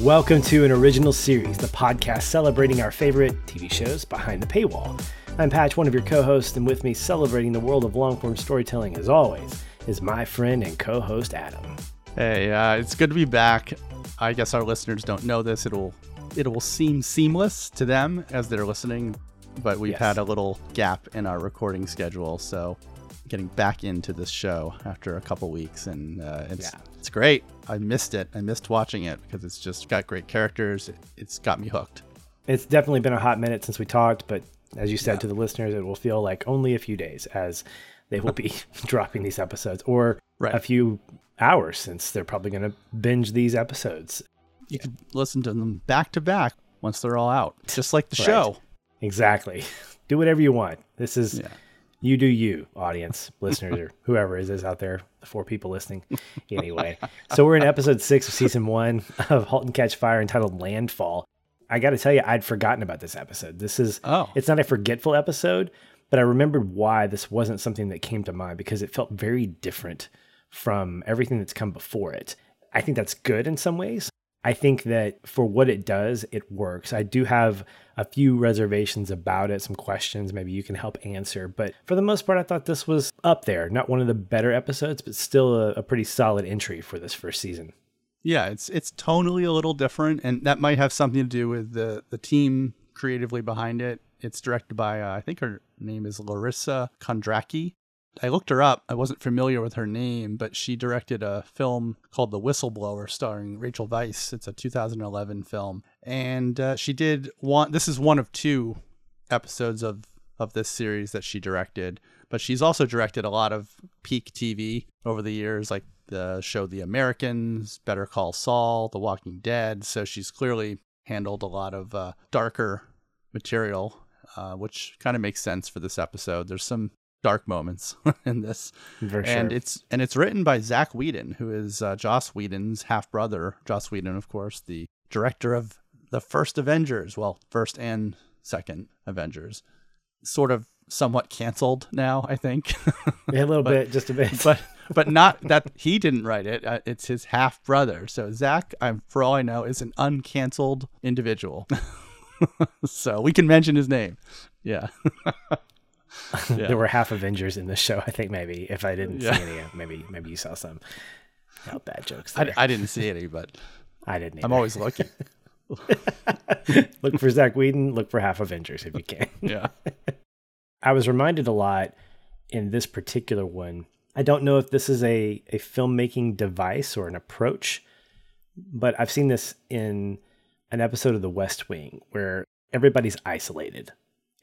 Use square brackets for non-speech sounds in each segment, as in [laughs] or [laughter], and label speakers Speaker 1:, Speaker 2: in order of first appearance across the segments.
Speaker 1: Welcome to an original series, the podcast celebrating our favorite TV shows behind the paywall. I'm Patch, one of your co hosts, and with me celebrating the world of long form storytelling as always is my friend and co host Adam.
Speaker 2: Hey, uh, it's good to be back. I guess our listeners don't know this. It'll it will seem seamless to them as they're listening, but we've
Speaker 1: Yes.
Speaker 2: had a little gap in our recording schedule, so getting back into this show after a couple weeks, and uh, it's
Speaker 1: Yeah.
Speaker 2: it's great. I missed it. I missed watching it because it's just got great characters. It, it's got me hooked.
Speaker 1: It's definitely been a hot minute since we talked, but as you said to the listeners, it will feel like only a few days as they will be [laughs] dropping these episodes, or
Speaker 2: Right.
Speaker 1: a few hours since they're probably going to binge these episodes.
Speaker 2: You could listen to them back to back once they're all out, just like the
Speaker 1: Right.
Speaker 2: show.
Speaker 1: Exactly. [laughs] Do whatever you want. This is
Speaker 2: Yeah.
Speaker 1: you do you, audience, [laughs] listeners, or whoever is is out there, the four people listening. [laughs] Anyway, so we're in episode six of season one of *Halt and Catch Fire* entitled "Landfall." I got to tell you, I'd forgotten about this episode. This is
Speaker 2: Oh.
Speaker 1: it's not a forgetful episode, but I remembered why this wasn't something that came to mind because it felt very different from everything that's come before it. I think that's good in some ways. I think that for what it does, it works. I do have a few reservations about it, some questions maybe you can help answer. But for the most part, I thought this was up there. Not one of the better episodes, but still a, a pretty solid entry for this first season.
Speaker 2: Yeah, it's it's tonally a little different, and that might have something to do with the the team creatively behind it. It's directed by uh, I think her name is Larissa Kondracki. I looked her up. I wasn't familiar with her name, but she directed a film called The Whistleblower, starring Rachel Weisz. It's a 2011 film, and uh, she did one. This is one of two episodes of of this series that she directed, but she's also directed a lot of peak TV over the years, like the show The Americans, Better Call Saul, The Walking Dead. So she's clearly handled a lot of uh, darker material, uh, which kind of makes sense for this episode. There's some dark moments [laughs] in this,
Speaker 1: For
Speaker 2: and it's and it's written by Zach Whedon, who is uh, Joss Whedon's half brother. Joss Whedon, of course, the director of the first Avengers, well, first and second Avengers, sort of somewhat canceled now, I think.
Speaker 1: a little [laughs] bit, just a bit.
Speaker 2: but [laughs] but not that he didn't write it. Uh, it's his half brother. So Zach, I'm for all I know, is an uncanceled individual. so we can mention his name. Yeah. [laughs] yeah.
Speaker 1: there were half Avengers in this show. I think maybe if I didn't
Speaker 2: Yeah.
Speaker 1: see any, maybe maybe you saw some. No bad jokes.
Speaker 2: I. I didn't see any, but
Speaker 1: I, didn't.
Speaker 2: I'm always looking. [laughs] [laughs]
Speaker 1: look for Zach Whedon. Look for half Avengers if you can.
Speaker 2: Yeah.
Speaker 1: I was reminded a lot in this particular one. I don't know if this is a, a filmmaking device or an approach, but I've seen this in an episode of The West Wing where everybody's isolated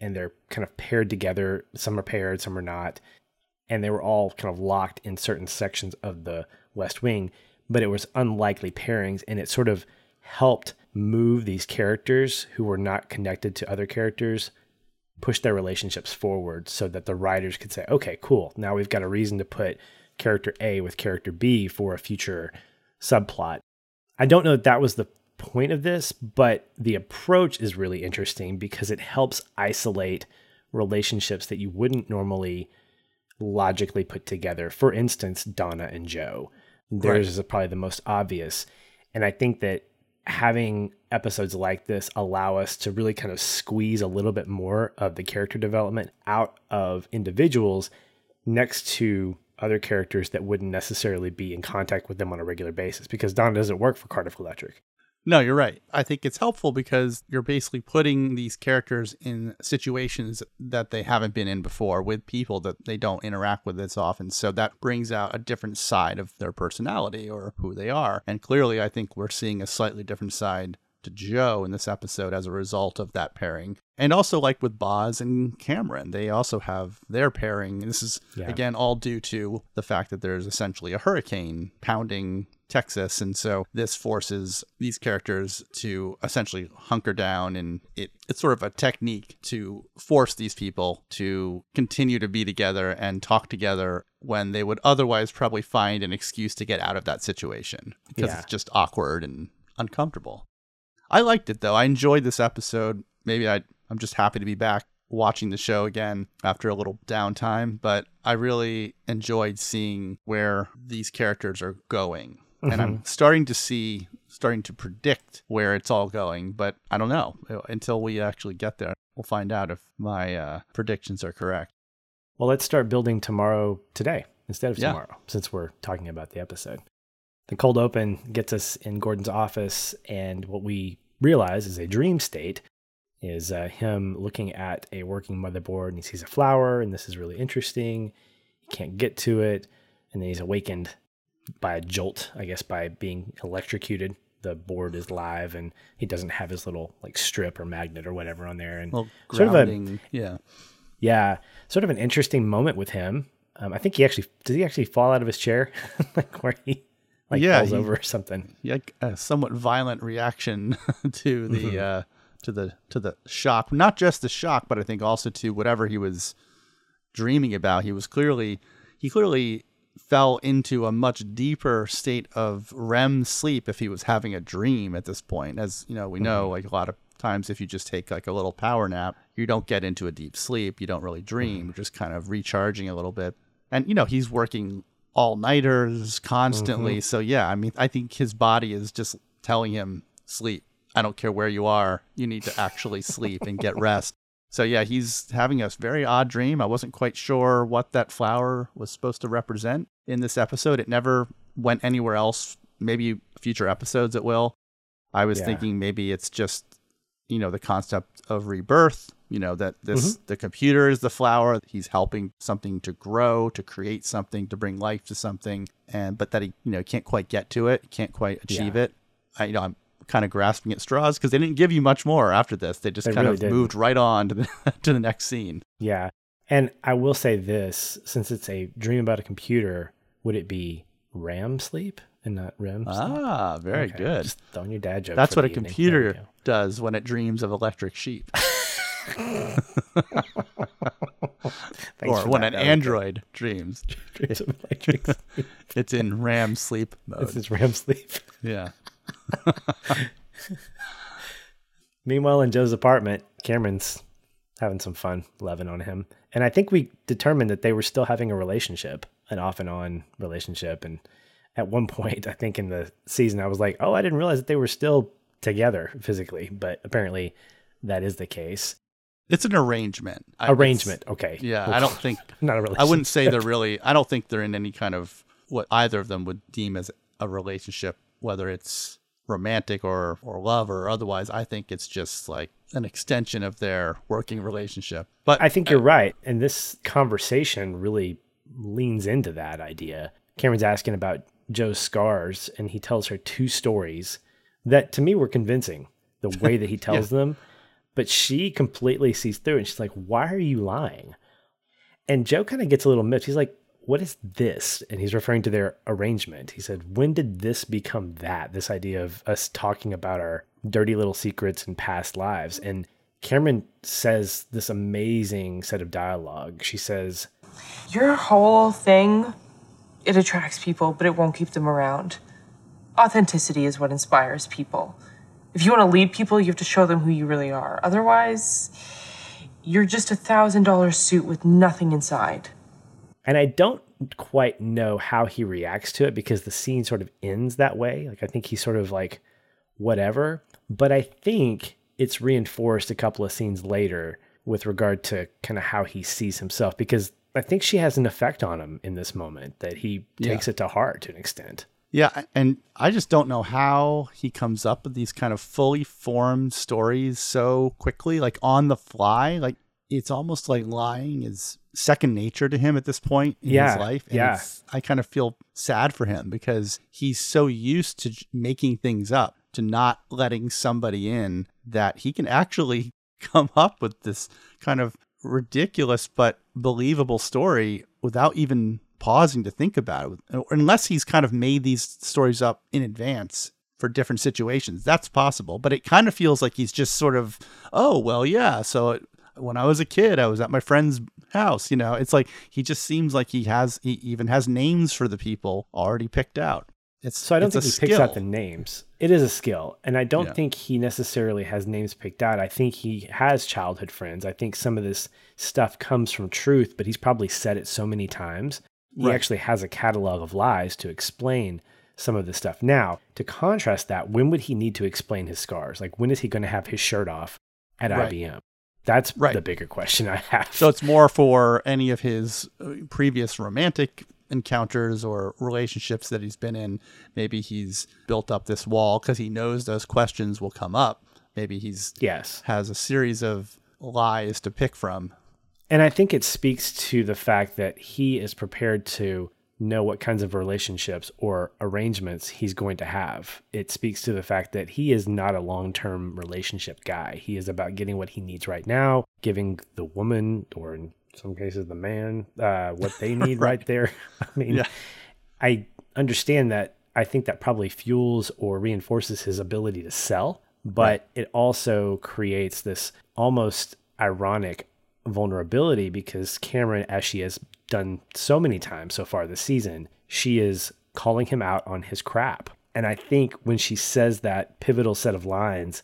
Speaker 1: and they're kind of paired together. Some are paired, some are not. And they were all kind of locked in certain sections of the West Wing, but it was unlikely pairings and it sort of helped move these characters who were not connected to other characters push their relationships forward so that the writers could say, okay, cool. Now we've got a reason to put character A with character B for a future subplot. I don't know that that was the point of this, but the approach is really interesting because it helps isolate relationships that you wouldn't normally logically put together. For instance, Donna and Joe. Theirs is probably the most obvious. And I think that having episodes like this allow us to really kind of squeeze a little bit more of the character development out of individuals next to other characters that wouldn't necessarily be in contact with them on a regular basis because Donna doesn't work for Cardiff Electric.
Speaker 2: No, you're right. I think it's helpful because you're basically putting these characters in situations that they haven't been in before with people that they don't interact with as often. So that brings out a different side of their personality or who they are. And clearly, I think we're seeing a slightly different side to Joe in this episode as a result of that pairing. And also, like with Boz and Cameron, they also have their pairing. This is,
Speaker 1: Yeah.
Speaker 2: again, all due to the fact that there's essentially a hurricane pounding Texas. And so this forces these characters to essentially hunker down. And it, it's sort of a technique to force these people to continue to be together and talk together when they would otherwise probably find an excuse to get out of that situation because
Speaker 1: Yeah.
Speaker 2: it's just awkward and uncomfortable. I liked it though. I enjoyed this episode. Maybe I, I'm just happy to be back watching the show again after a little downtime, but I really enjoyed seeing where these characters are going. And I'm starting to see, starting to predict where it's all going, but I don't know until we actually get there. We'll find out if my uh, predictions are correct.
Speaker 1: Well, let's start building tomorrow today instead of
Speaker 2: Yeah.
Speaker 1: tomorrow, since we're talking about the episode. The cold open gets us in Gordon's office, and what we realize is a dream state is uh, him looking at a working motherboard, and he sees a flower, and this is really interesting. He can't get to it, and then he's awakened by a jolt, I guess, by being electrocuted. The board is live, and he doesn't have his little like strip or magnet or whatever on there, and
Speaker 2: Well,
Speaker 1: Sort of a-
Speaker 2: yeah.
Speaker 1: yeah, sort of an interesting moment with him. Um, I think he actually does. he actually fall out of his chair, [laughs] like where he like
Speaker 2: Yeah,
Speaker 1: falls
Speaker 2: he-
Speaker 1: over or something.
Speaker 2: yeah, a somewhat violent reaction [laughs] to the
Speaker 1: Mm-hmm.
Speaker 2: uh, to the to the shock. Not just the shock, but I think also to whatever he was dreaming about. He was clearly he clearly fell into a much deeper state of REM sleep if he was having a dream at this point. As you know, we know
Speaker 1: Mm-hmm.
Speaker 2: like a lot of times if you just take like a little power nap, you don't get into a deep sleep. You don't really dream.
Speaker 1: Mm-hmm.
Speaker 2: You're just kind of recharging a little bit. And you know, he's working all nighters constantly.
Speaker 1: Mm-hmm.
Speaker 2: So yeah, I mean, I think his body is just telling him sleep. I don't care where you are. You need to actually sleep and get rest. So yeah, he's having a very odd dream. I wasn't quite sure what that flower was supposed to represent in this episode. It never went anywhere else. Maybe future episodes it will. I was
Speaker 1: Yeah.
Speaker 2: thinking maybe it's just you know the concept of rebirth you know that this mm-hmm. the computer is the flower he's helping something to grow to create something to bring life to something and but that he you know can't quite get to it can't quite achieve
Speaker 1: Yeah.
Speaker 2: it I, you know i'm kind of grasping at straws because they didn't give you much more after this they just
Speaker 1: They
Speaker 2: kind
Speaker 1: really
Speaker 2: of
Speaker 1: didn't.
Speaker 2: moved right on to the [laughs] to the next scene
Speaker 1: Yeah, and I will say this: since it's a dream about a computer, would it be RAM sleep and not REM? sleep?
Speaker 2: ah very
Speaker 1: Okay,
Speaker 2: good
Speaker 1: Just throwing your dad joke.
Speaker 2: that's what a
Speaker 1: evening.
Speaker 2: Computer does when it dreams of electric sheep [laughs] [laughs] or when
Speaker 1: that.
Speaker 2: an android dreams
Speaker 1: good. Dreams of electric sleep.
Speaker 2: it's in ram sleep mode
Speaker 1: This is RAM sleep.
Speaker 2: yeah [laughs]
Speaker 1: Meanwhile, in Joe's apartment, Cameron's having some fun loving on him. And I think we determined that they were still having a relationship, an off and on relationship. And at one [laughs] point, I think in the season, I was like, oh, I didn't realize that they were still together physically. But apparently, that is the case.
Speaker 2: It's an arrangement. I- it's-
Speaker 1: Arrangement. Okay.
Speaker 2: Yeah, I don't think [laughs]
Speaker 1: Not a relationship.
Speaker 2: I wouldn't say they're really. I don't think they're in any kind of what either of them would deem as a relationship, whether it's romantic or or love or otherwise. I think it's just like an extension of their working relationship. But
Speaker 1: I think you're right. And this conversation really leans into that idea. Cameron's asking about Joe's scars, and he tells her two stories that to me were convincing the [laughs] way that he tells them. But she completely sees through and she's like, Why are you lying? And Joe kind of gets a little miffed. He's like, What is this? And he's referring to their arrangement. He said, When did this become that? This idea of us talking about our dirty little secrets and past lives. And Cameron says this amazing set of dialogue. She says,
Speaker 3: Your whole thing, it attracts people, but it won't keep them around. Authenticity is what inspires people. If you want to lead people, you have to show them who you really are. Otherwise, you're just a thousand dollar suit with nothing inside.
Speaker 1: And I don't quite know how he reacts to it because the scene sort of ends that way. Like, I think he's sort of like, whatever. But I think it's reinforced a couple of scenes later with regard to kind of how he sees himself because I think she has an effect on him in this moment that he takes it to heart to an extent.
Speaker 2: Yeah, and I just don't know how he comes up with these kind of fully formed stories so quickly, like on the fly. Like it's almost like lying is second nature to him at this point in
Speaker 1: Yeah,
Speaker 2: his life. And
Speaker 1: yeah.
Speaker 2: it's- I kind of feel sad for him because he's so used to j- making things up, to not letting somebody in, that he can actually [laughs] come up with this kind of ridiculous but believable story without even pausing to think about it, unless he's kind of made these stories up in advance for different situations. That's possible, but it kind of feels like he's just sort of, oh, well, yeah. So it, when I was a kid, I was at my friend's house. You know, it's like he just seems like he has, he even has names for the people already picked out. It's
Speaker 1: so I don't think he
Speaker 2: skill.
Speaker 1: picks out the names. It is a skill, and I don't
Speaker 2: Yeah.
Speaker 1: think he necessarily has names picked out. I think he has childhood friends. I think some of this stuff comes from truth, but he's probably said it so many times. He
Speaker 2: Right.
Speaker 1: actually has a catalog of lies to explain some of this stuff. Now, to contrast that, when would he need to explain his scars? Like when is he going to have his shirt off at
Speaker 2: Right.
Speaker 1: IBM? That's
Speaker 2: Right.
Speaker 1: the bigger question I have.
Speaker 2: So it's more for any of his uh, previous romantic encounters or relationships that he's been in. Maybe he's built up this wall because he knows those questions will come up. Maybe he's
Speaker 1: yes.
Speaker 2: has a series of lies to pick from.
Speaker 1: And I think it speaks to the fact that he is prepared to know what kinds of relationships or arrangements he's going to have. It speaks to the fact that he is not a long term relationship guy. He is about getting what he needs right now, giving the woman, or in some cases, the man, uh, what they [laughs] need right. there. [laughs] I mean,
Speaker 2: Yeah.
Speaker 1: I understand that. I think that probably fuels or reinforces his ability to sell, but it also creates this almost ironic vulnerability because Cameron, as she has done so many times so far this season, she is calling him out on his crap. And I think when she says that pivotal set of lines,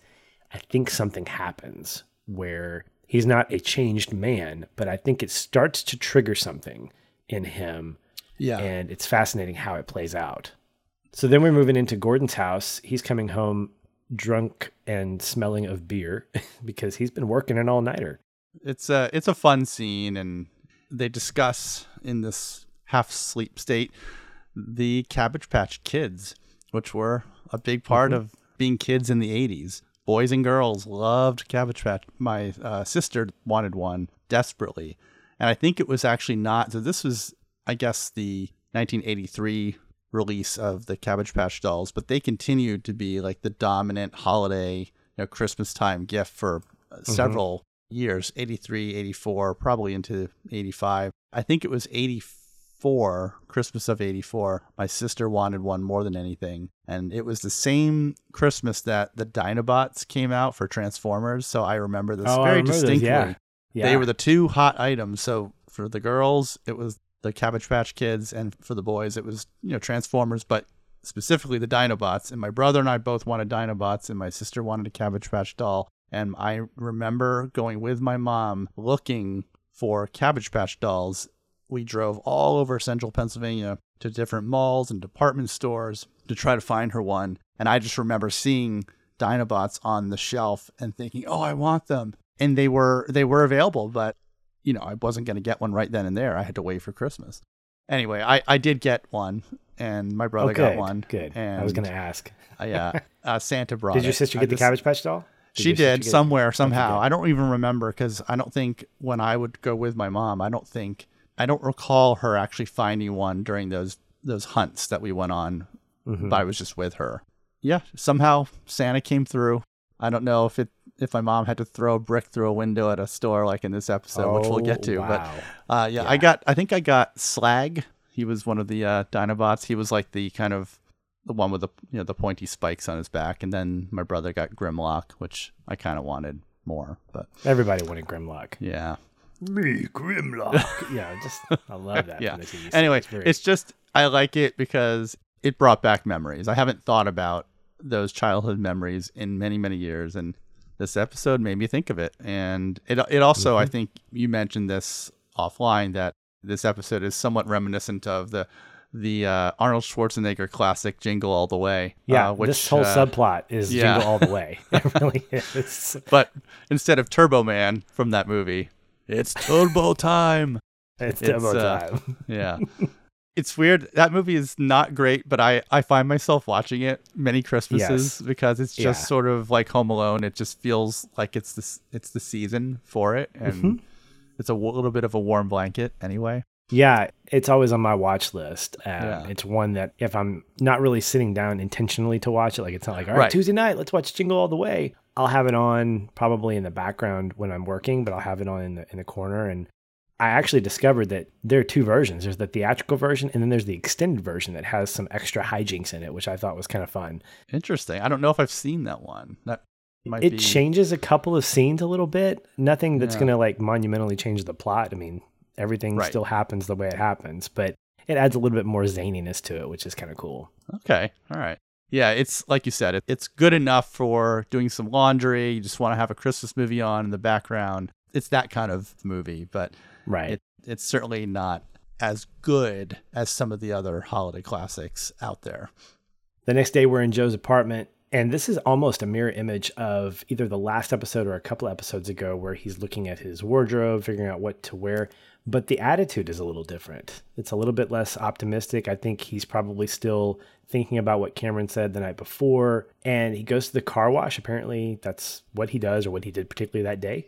Speaker 1: I think something happens where he's not a changed man, but I think it starts to trigger something in him
Speaker 2: Yeah.
Speaker 1: and it's fascinating how it plays out. So then we're moving into Gordon's house. He's coming home drunk and smelling of beer [laughs] because he's been working an all nighter.
Speaker 2: It's a it's a fun scene and they discuss in this half sleep state the cabbage patch kids which were a big part of being kids in the 80s boys and girls loved cabbage patch. My uh, sister wanted one desperately and i think it was actually not so this was i guess the 1983 release of the cabbage patch dolls but they continued to be like the dominant holiday you know christmas time gift for uh, several years 83 84 probably into 85 i think it was 84 christmas of 84 my sister wanted one more than anything. And it was the same christmas that the dinobots came out for transformers so i remember this
Speaker 1: Oh,
Speaker 2: very
Speaker 1: remember those,
Speaker 2: distinctly.
Speaker 1: Yeah. Yeah.
Speaker 2: they were the two hot items. So for the girls it was the cabbage patch kids and for the boys it was you know transformers but specifically the dinobots. And my brother and i both wanted dinobots and my sister wanted a cabbage patch doll and i remember going with my mom looking for cabbage patch dolls we drove all over central pennsylvania to different malls and department stores to try to find her one and i just remember seeing dinobots on the shelf and thinking oh i want them and they were they were available but you know i wasn't going to get one right then and there i had to wait for christmas anyway i i did get one and my brother
Speaker 1: oh,
Speaker 2: got one
Speaker 1: Good.
Speaker 2: and
Speaker 1: I was going to ask.
Speaker 2: I, uh, [laughs] uh, santa brought
Speaker 1: Did your
Speaker 2: it.
Speaker 1: sister
Speaker 2: I
Speaker 1: get the
Speaker 2: just-
Speaker 1: Cabbage Patch doll?
Speaker 2: She did somewhere somehow. I don't even remember because I don't think when I would go with my mom, I don't think I don't recall her actually finding one during those those hunts that we went on.
Speaker 1: Mhm.
Speaker 2: But I was just with her. Yeah, somehow Santa came through. I don't know if it if my mom had to throw a brick through a window at a store like in this episode, which we'll get
Speaker 1: Oh,
Speaker 2: to.
Speaker 1: wow.
Speaker 2: But uh, yeah, I got I think I got Slag. He was one of the uh, Dinobots. He was like the kind of the one with the you know the pointy spikes on his back, and then my brother got Grimlock, which I kind of wanted more. But
Speaker 1: Everybody wanted Grimlock.
Speaker 2: yeah,
Speaker 1: Me, Grimlock. [laughs] yeah, just I love that.
Speaker 2: yeah.
Speaker 1: from the TV
Speaker 2: Anyway,
Speaker 1: series. Very-
Speaker 2: it's just I like it because it brought back memories. I haven't thought about those childhood memories in many many years, and this episode made me think of it. And it it also I
Speaker 1: Mm-hmm.
Speaker 2: think you mentioned this offline that this episode is somewhat reminiscent of the the uh, Arnold Schwarzenegger classic Jingle All the Way.
Speaker 1: yeah,
Speaker 2: uh, which,
Speaker 1: this whole
Speaker 2: uh,
Speaker 1: subplot is
Speaker 2: yeah.
Speaker 1: Jingle All the Way. [laughs] It really is.
Speaker 2: But instead of Turbo Man from that movie, it's Turbo Time.
Speaker 1: It's,
Speaker 2: It's,
Speaker 1: demo
Speaker 2: uh,
Speaker 1: time.
Speaker 2: Yeah. [laughs] it's weird. That movie is not great, but I, I find myself watching it many Christmases
Speaker 1: Yes.
Speaker 2: because it's just
Speaker 1: Yeah.
Speaker 2: sort of like Home Alone. It just feels like it's this it's the season for it and
Speaker 1: Mm-hmm.
Speaker 2: it's a w- little bit of a warm blanket anyway.
Speaker 1: Yeah, it's always on my watch list. Um,
Speaker 2: Yeah.
Speaker 1: It's one that if I'm not really sitting down intentionally to watch it, like it's not like, all right,
Speaker 2: Right.
Speaker 1: Tuesday night, let's watch Jingle All the Way. I'll have it on probably in the background when I'm working, but I'll have it on in the, in the corner. And I actually discovered that there are two versions. There's the theatrical version, and then there's the extended version that has some extra hijinks in it, which I thought was kind of fun.
Speaker 2: Interesting. I don't know if I've seen that one. That might
Speaker 1: it
Speaker 2: be.
Speaker 1: changes a couple of scenes a little bit. Nothing that's
Speaker 2: Yeah.
Speaker 1: going to like monumentally change the plot. I mean, everything
Speaker 2: Right.
Speaker 1: still happens the way it happens, but it adds a little bit more zaniness to it, which is kind of cool.
Speaker 2: Okay. All right. Yeah, it's like you said, it, it's good enough for doing some laundry. You just want to have a Christmas movie on in the background. It's that kind of movie, but
Speaker 1: Right.
Speaker 2: it, it's certainly not as good as some of the other holiday classics out there.
Speaker 1: The next day, we're in Joe's apartment, and this is almost a mirror image of either the last episode or a couple episodes ago, where he's looking at his wardrobe, figuring out what to wear. But the attitude is a little different. It's a little bit less optimistic. I think he's probably still thinking about what Cameron said the night before. And he goes to the car wash. Apparently, that's what he does or what he did particularly that day.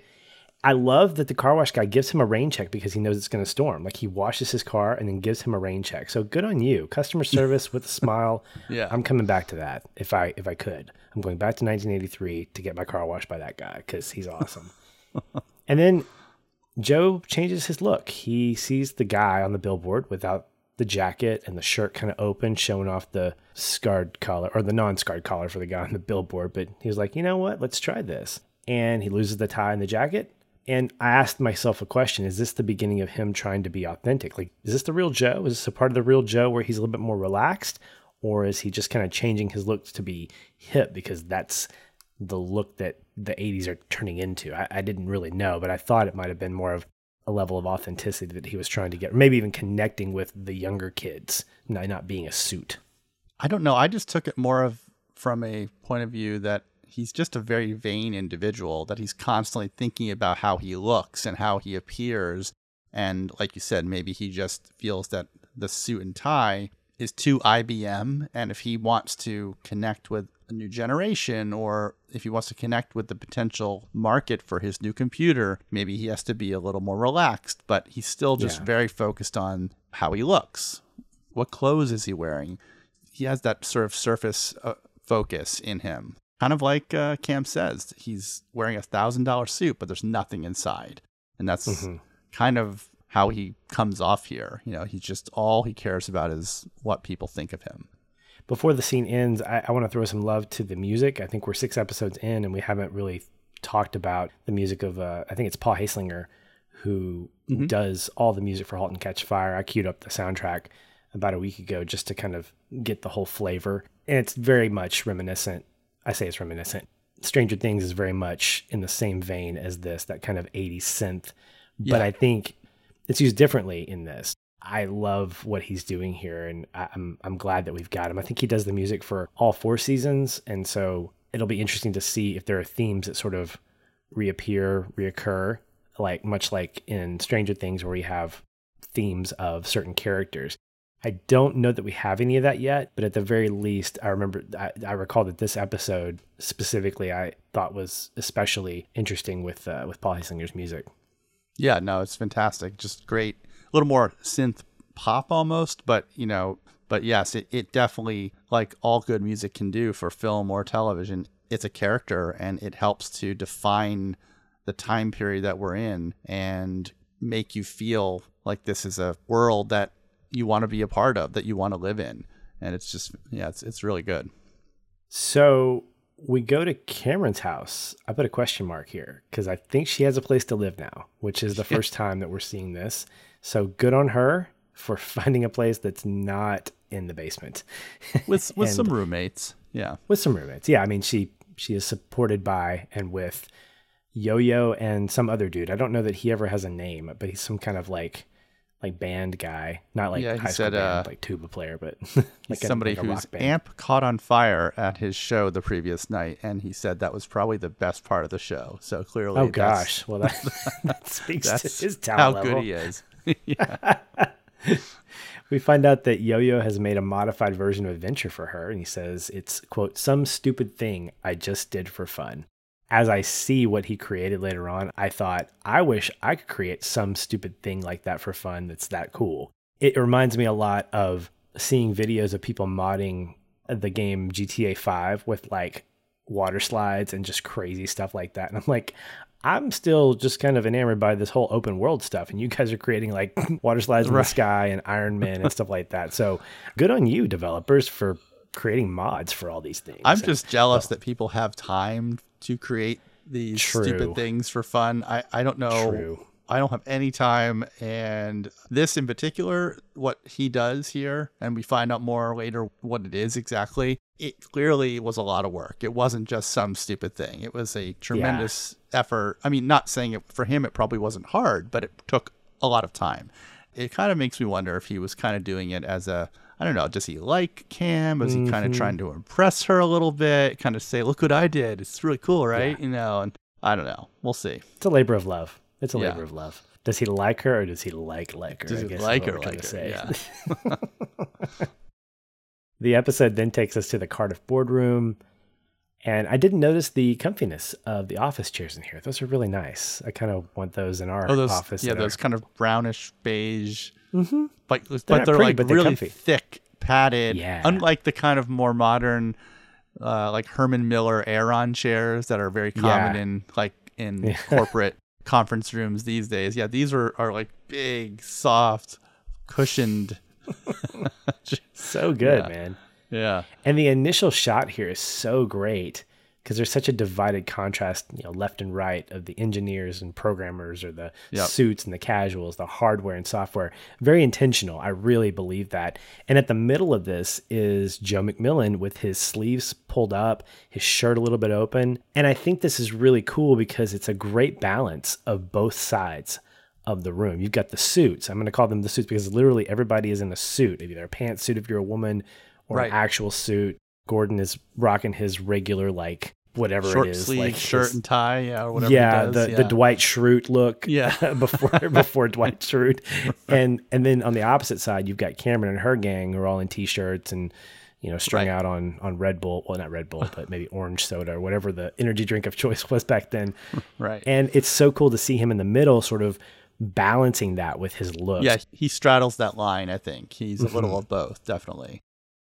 Speaker 1: I love that the car wash guy gives him a rain check because he knows it's going to storm. Like he washes his car and then gives him a rain check. So good on you. Customer [laughs] service with a smile.
Speaker 2: Yeah.
Speaker 1: I'm coming back to that if I if I could. I'm going back to 1983 to get my car washed by that guy cuz he's awesome. [laughs] and then Joe changes his look. He sees the guy on the billboard without the jacket and the shirt kind of open, showing off the scarred collar or the non-scarred collar for the guy on the billboard. But he was like, you know what? Let's try this. And he loses the tie and the jacket. And I asked myself a question: Is this the beginning of him trying to be authentic? Like, is this the real Joe? Is this a part of the real Joe where he's a little bit more relaxed, or is he just kind of changing his looks to be hip because that's the look that the 80s are turning into. I, I didn't really know, but I thought it might have been more of a level of authenticity that he was trying to get, maybe even connecting with the younger kids, not, not being a suit.
Speaker 2: I don't know. I just took it more of from a point of view that he's just a very vain individual, that he's constantly thinking about how he looks and how he appears. And like you said, maybe he just feels that the suit and tie is to IBM. And if he wants to connect with a new generation or if he wants to connect with the potential market for his new computer, maybe he has to be a little more relaxed, but he's still just
Speaker 1: Yeah.
Speaker 2: very focused on how he looks. What clothes is he wearing? He has that sort of surface uh, focus in him. Kind of like uh, Cam says, he's wearing a thousand dollar suit, but there's nothing inside. And that's
Speaker 1: Mhm.
Speaker 2: kind of how he comes off here. You know, he's just all he cares about is what people think of him.
Speaker 1: Before the scene ends, I, I want to throw some love to the music. I think we're six episodes in, and we haven't really talked about the music of, uh, I think it's Paul Haslinger who
Speaker 2: Mhm.
Speaker 1: does all the music for *Halt and Catch Fire*. I queued up the soundtrack about a week ago just to kind of get the whole flavor, and it's very much reminiscent. I say it's reminiscent. *Stranger Things* is very much in the same vein as this, that kind of '80s synth, but
Speaker 2: Yeah.
Speaker 1: I think it's used differently in this. I love what he's doing here, and I'm I'm glad that we've got him. I think he does the music for all four seasons, and so it'll be interesting to see if there are themes that sort of reappear, reoccur, like much like in Stranger Things, where we have themes of certain characters. I don't know that we have any of that yet, but at the very least, I remember I, I recall that this episode specifically I thought was especially interesting with uh, with Paul Haslinger's music.
Speaker 2: Yeah, no, it's fantastic. Just great. A little more synth pop almost, but you know, but yes, it, it definitely like all good music can do for film or television, it's a character and it helps to define the time period that we're in and make you feel like this is a world that you want to be a part of, that you want to live in. And it's just yeah, it's it's really good.
Speaker 1: So we go to Cameron's house. I put a question mark here because I think she has a place to live now, which is the first time that we're seeing this. So good on her for [laughs] finding a place that's not in the basement [laughs]
Speaker 2: With with some roommates. Yeah.
Speaker 1: with some roommates. Yeah, I mean she she is supported by and with Yo-Yo and some other dude. I don't know that he ever has a name, but he's some kind of like like band guy, not like
Speaker 2: Yeah,
Speaker 1: high school
Speaker 2: said,
Speaker 1: band,
Speaker 2: uh,
Speaker 1: like tuba player, but [laughs] like a-
Speaker 2: somebody
Speaker 1: like a
Speaker 2: whose
Speaker 1: rock band.
Speaker 2: amp caught on fire at his show the previous night, and he said that was probably the best part of the show. So clearly,
Speaker 1: Oh gosh, well that, [laughs] [laughs] that speaks to his
Speaker 2: how
Speaker 1: talent level.
Speaker 2: good he is.
Speaker 1: We find out that Yo-Yo has made a modified version of Adventure for her, and he says it's quote some stupid thing I just did for fun. As I see what he created later on, I thought I wish I could create some stupid thing like that for fun. That's that cool. It reminds me a lot of seeing videos of people modding the game GTA 5 with like water slides and just crazy stuff like that. And I'm like, I'm still just kind of enamored by this whole open world stuff, and you guys are creating like [laughs] water slides in the sky and Iron Man and stuff like that. So good on you, developers, for creating mods for all these things.
Speaker 2: I'm
Speaker 1: And-
Speaker 2: just oh. jealous that people have time to create these
Speaker 1: True.
Speaker 2: stupid things for fun. I, I don't know.
Speaker 1: True.
Speaker 2: I don't have any time. And this in particular, what he does here, and we find out more later what it is exactly, it clearly was a lot of work. It wasn't just some stupid thing, it was a tremendous effort. I mean, not saying it for him, it probably wasn't hard, but it took a lot of time. It kind of makes me wonder if he was kind of doing it as a I don't know. Does he like Cam? Is he kind of mm-hmm. trying to impress her a little bit? Kind of say, "Look what I did. It's really cool, right?" You know. And I don't know. We'll see.
Speaker 1: It's a labor of love. It's a
Speaker 2: Yeah.
Speaker 1: labor of love. Does he like her or does he like like her?
Speaker 2: Does
Speaker 1: I
Speaker 2: he
Speaker 1: guess
Speaker 2: like her? Like her?
Speaker 1: say.
Speaker 2: Yeah. [laughs] [laughs]
Speaker 1: The episode then takes us to the Cardiff boardroom. And I didn't notice the comfiness of the office chairs in here. Those are really nice. I kind of want those in our
Speaker 2: Oh, those
Speaker 1: office.
Speaker 2: yeah, those kind of brownish beige. Mm-hmm. But but they're
Speaker 1: pretty,
Speaker 2: like
Speaker 1: but they're
Speaker 2: really
Speaker 1: comfy.
Speaker 2: thick, padded.
Speaker 1: Yeah.
Speaker 2: Unlike the kind of more modern, uh, like Herman Miller Aeron chairs that are very common
Speaker 1: Yeah.
Speaker 2: in like in [laughs] corporate conference rooms these days. Yeah, these are are like big, soft, cushioned. [laughs]
Speaker 1: so good,
Speaker 2: Yeah.
Speaker 1: man.
Speaker 2: Yeah.
Speaker 1: And the initial shot here is so great because there's such a divided contrast, you know, left and right of the engineers and programmers or the
Speaker 2: Yep.
Speaker 1: suits and the casuals, the hardware and software. Very intentional. I really believe that. And at the middle of this is Joe McMillan with his sleeves pulled up, his shirt a little bit open. And I think this is really cool because it's a great balance of both sides of the room. You've got the suits. I'm going to call them the suits because literally everybody is in a suit, either a pantsuit if you're a woman or
Speaker 2: Right.
Speaker 1: an actual suit. Gordon is rocking his regular like whatever
Speaker 2: Short
Speaker 1: it is,
Speaker 2: sleeve
Speaker 1: like
Speaker 2: shirt
Speaker 1: his-
Speaker 2: and tie. Yeah, or whatever.
Speaker 1: yeah,
Speaker 2: he does.
Speaker 1: the
Speaker 2: yeah.
Speaker 1: the Dwight Schrute look.
Speaker 2: Yeah. [laughs]
Speaker 1: before [laughs] before Dwight Schrute, [laughs] and and then on the opposite side, you've got Cameron and her gang who are all in t-shirts and you know strung
Speaker 2: Right.
Speaker 1: out on on Red Bull. Well, not Red Bull, but maybe orange soda or whatever the energy drink of choice was back then.
Speaker 2: Right.
Speaker 1: And it's so cool to see him in the middle, sort of balancing that with his look.
Speaker 2: Yeah, he straddles that line. I think he's a
Speaker 1: Mm-hmm.
Speaker 2: little of both, definitely.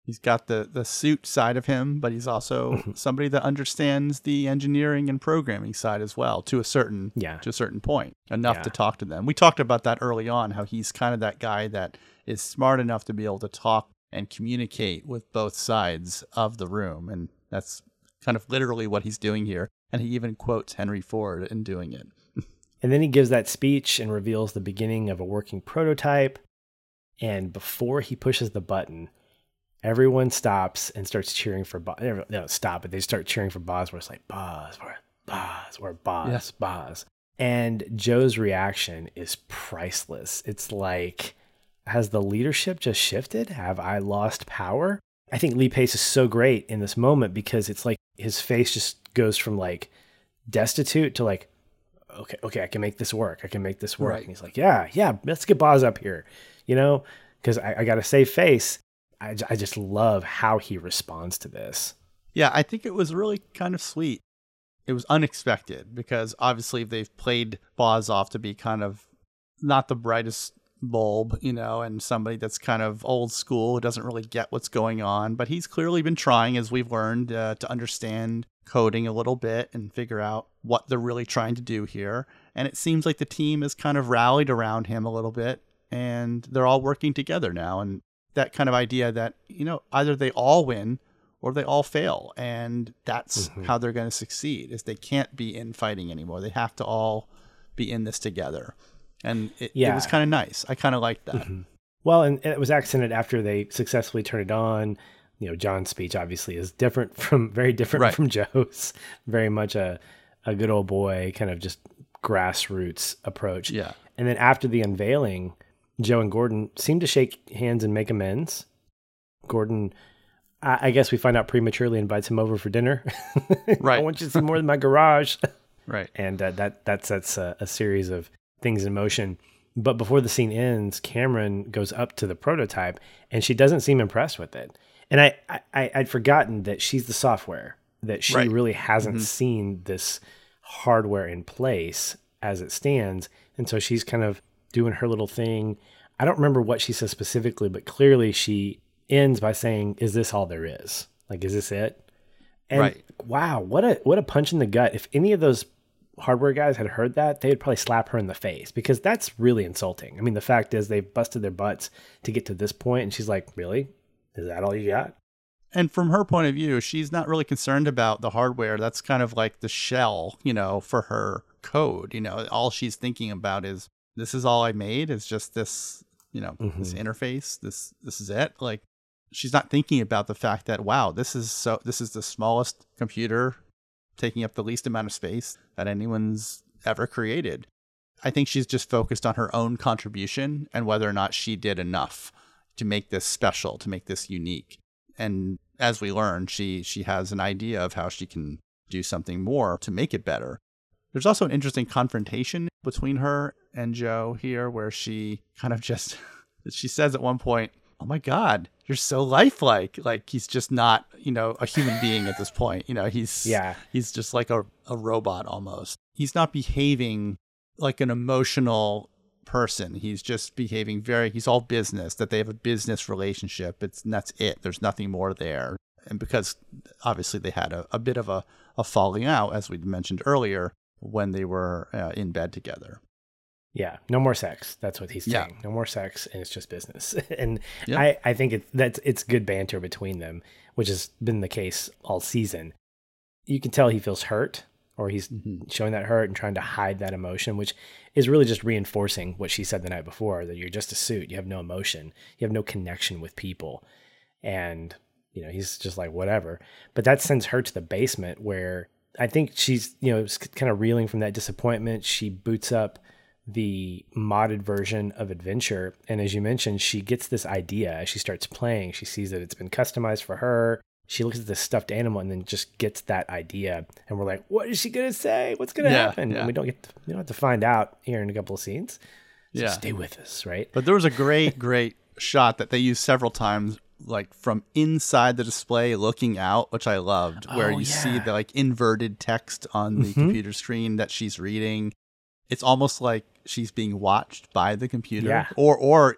Speaker 2: He's got the the suit side of him, but he's also [laughs] somebody that understands the engineering and programming side as well, to a certain
Speaker 1: Yeah.
Speaker 2: to a certain point, enough
Speaker 1: Yeah.
Speaker 2: to talk to them. We talked about that early on, how he's kind of that guy that is smart enough to be able to talk and communicate with both sides of the room, and that's kind of literally what he's doing here. And he even quotes Henry Ford in doing it. [laughs]
Speaker 1: And then he gives that speech and reveals the beginning of a working prototype. And before he pushes the button, everyone stops and starts cheering for Boz. They don't stop, but they start cheering for Bosworth. like Bosworth, Bosworth, Boz,
Speaker 2: Yes.
Speaker 1: Boz. And Joe's reaction is priceless. It's like, has the leadership just shifted? Have I lost power? I think Lee Pace is so great in this moment because it's like his face just goes from like destitute to like, okay, okay, I can make this work. I can make this work.
Speaker 2: Right.
Speaker 1: And he's like, yeah, yeah, let's get Boz up here, you know, because I, I got to save face. I, I just love how he responds to this.
Speaker 2: Yeah, I think it was really kind of sweet. It was unexpected because obviously they've played Boz off to be kind of not the brightest bulb, you know, and somebody that's kind of old school who doesn't really get what's going on. But he's clearly been trying, as we've learned, uh, to understand coding a little bit and figure out what they're really trying to do here. And it seems like the team has kind of rallied around him a little bit and they're all working together now. And that kind of idea that, you know, either they all win or they all fail. And that's
Speaker 1: Mm-hmm.
Speaker 2: how they're going to succeed is they can't be infighting anymore. They have to all be in this together. And it, it was kind of nice. I kind of liked that.
Speaker 1: Well, and it was accented after they successfully turned it on. You know, John's speech obviously is different [laughs] from very different
Speaker 2: Right.
Speaker 1: from [laughs] Joe's. Very much a a good old boy kind of just grassroots approach.
Speaker 2: Yeah.
Speaker 1: And then after the unveiling, Joe and Gordon seem to shake hands and make amends. Gordon, I, I guess we find out prematurely, invites him over for dinner. [laughs]
Speaker 2: Right.
Speaker 1: I want you to see more than my garage. [laughs]
Speaker 2: Right.
Speaker 1: and uh, that that sets a, a series of things in motion. But before the scene ends, Cameron goes up to the prototype, and she doesn't seem impressed with it. And I, I I'd forgotten that she's the software that she
Speaker 2: Right.
Speaker 1: really hasn't seen this hardware in place as it stands, and so she's kind of doing her little thing. I don't remember what she says specifically, but clearly she ends by saying, "Is this all there is? Like, is this it?" And
Speaker 2: Right.
Speaker 1: wow, what a what a punch in the gut. If any of those hardware guys had heard that, they'd probably slap her in the face because that's really insulting. I mean, the fact is they've busted their butts to get to this point and she's like, "Really? Is that all you got?"
Speaker 2: And from her point of view, she's not really concerned about the hardware. That's kind of like the shell, you know, for her code. You know, all she's thinking about is this is all I made. It's just this, you know, this
Speaker 1: Mhm.
Speaker 2: interface. This this is it. Like she's not thinking about the fact that wow, this is so this is the smallest computer taking up the least amount of space that anyone's ever created. I think she's just focused on her own contribution and whether or not she did enough to make this special, to make this unique. And as we learn, she she has an idea of how she can do something more to make it better. There's also an interesting confrontation between her and Joe here where she kind of just [laughs] she says at one point, "Oh my god, you're so lifelike." Like he's just not, you know, a human being at this point. You know, he's
Speaker 1: Yeah.
Speaker 2: he's just like a, a robot almost. He's not behaving like an emotional person. He's just behaving very he's all business, that they have a business relationship. It's and that's it. There's nothing more there. And because obviously they had a, a bit of a, a falling out, as we mentioned earlier, when they were uh, in bed together.
Speaker 1: Yeah, no more sex. That's what he's
Speaker 2: Yeah.
Speaker 1: saying. No more sex, and it's just business. [laughs] and. I, I think it's that's it's good banter between them, which has been the case all season. You can tell he feels hurt, or he's showing that hurt and trying to hide that emotion, which is really just reinforcing what she said the night before that you're just a suit. You have no emotion. You have no connection with people, and you know he's just like whatever. But that sends her to the basement where I think she's you know kind of reeling from that disappointment. She boots up the modded version of Adventure. And as you mentioned, she gets this idea as she starts playing. She sees that it's been customized for her. She looks at this stuffed animal and then just gets that idea. And we're like, what is she going to say? What's going to
Speaker 2: Yeah,
Speaker 1: happen?
Speaker 2: yeah.
Speaker 1: And we don't get to, we don't have to find out here in a couple of scenes. So
Speaker 2: Yeah.
Speaker 1: stay with us, right?
Speaker 2: But there was a great, [laughs] great shot that they used several times, like from inside the display looking out, which I loved, where
Speaker 1: Oh,
Speaker 2: you see the like inverted text on the
Speaker 1: Mhm.
Speaker 2: computer screen that she's reading. It's almost like she's being watched by the computer,
Speaker 1: Yeah.
Speaker 2: or or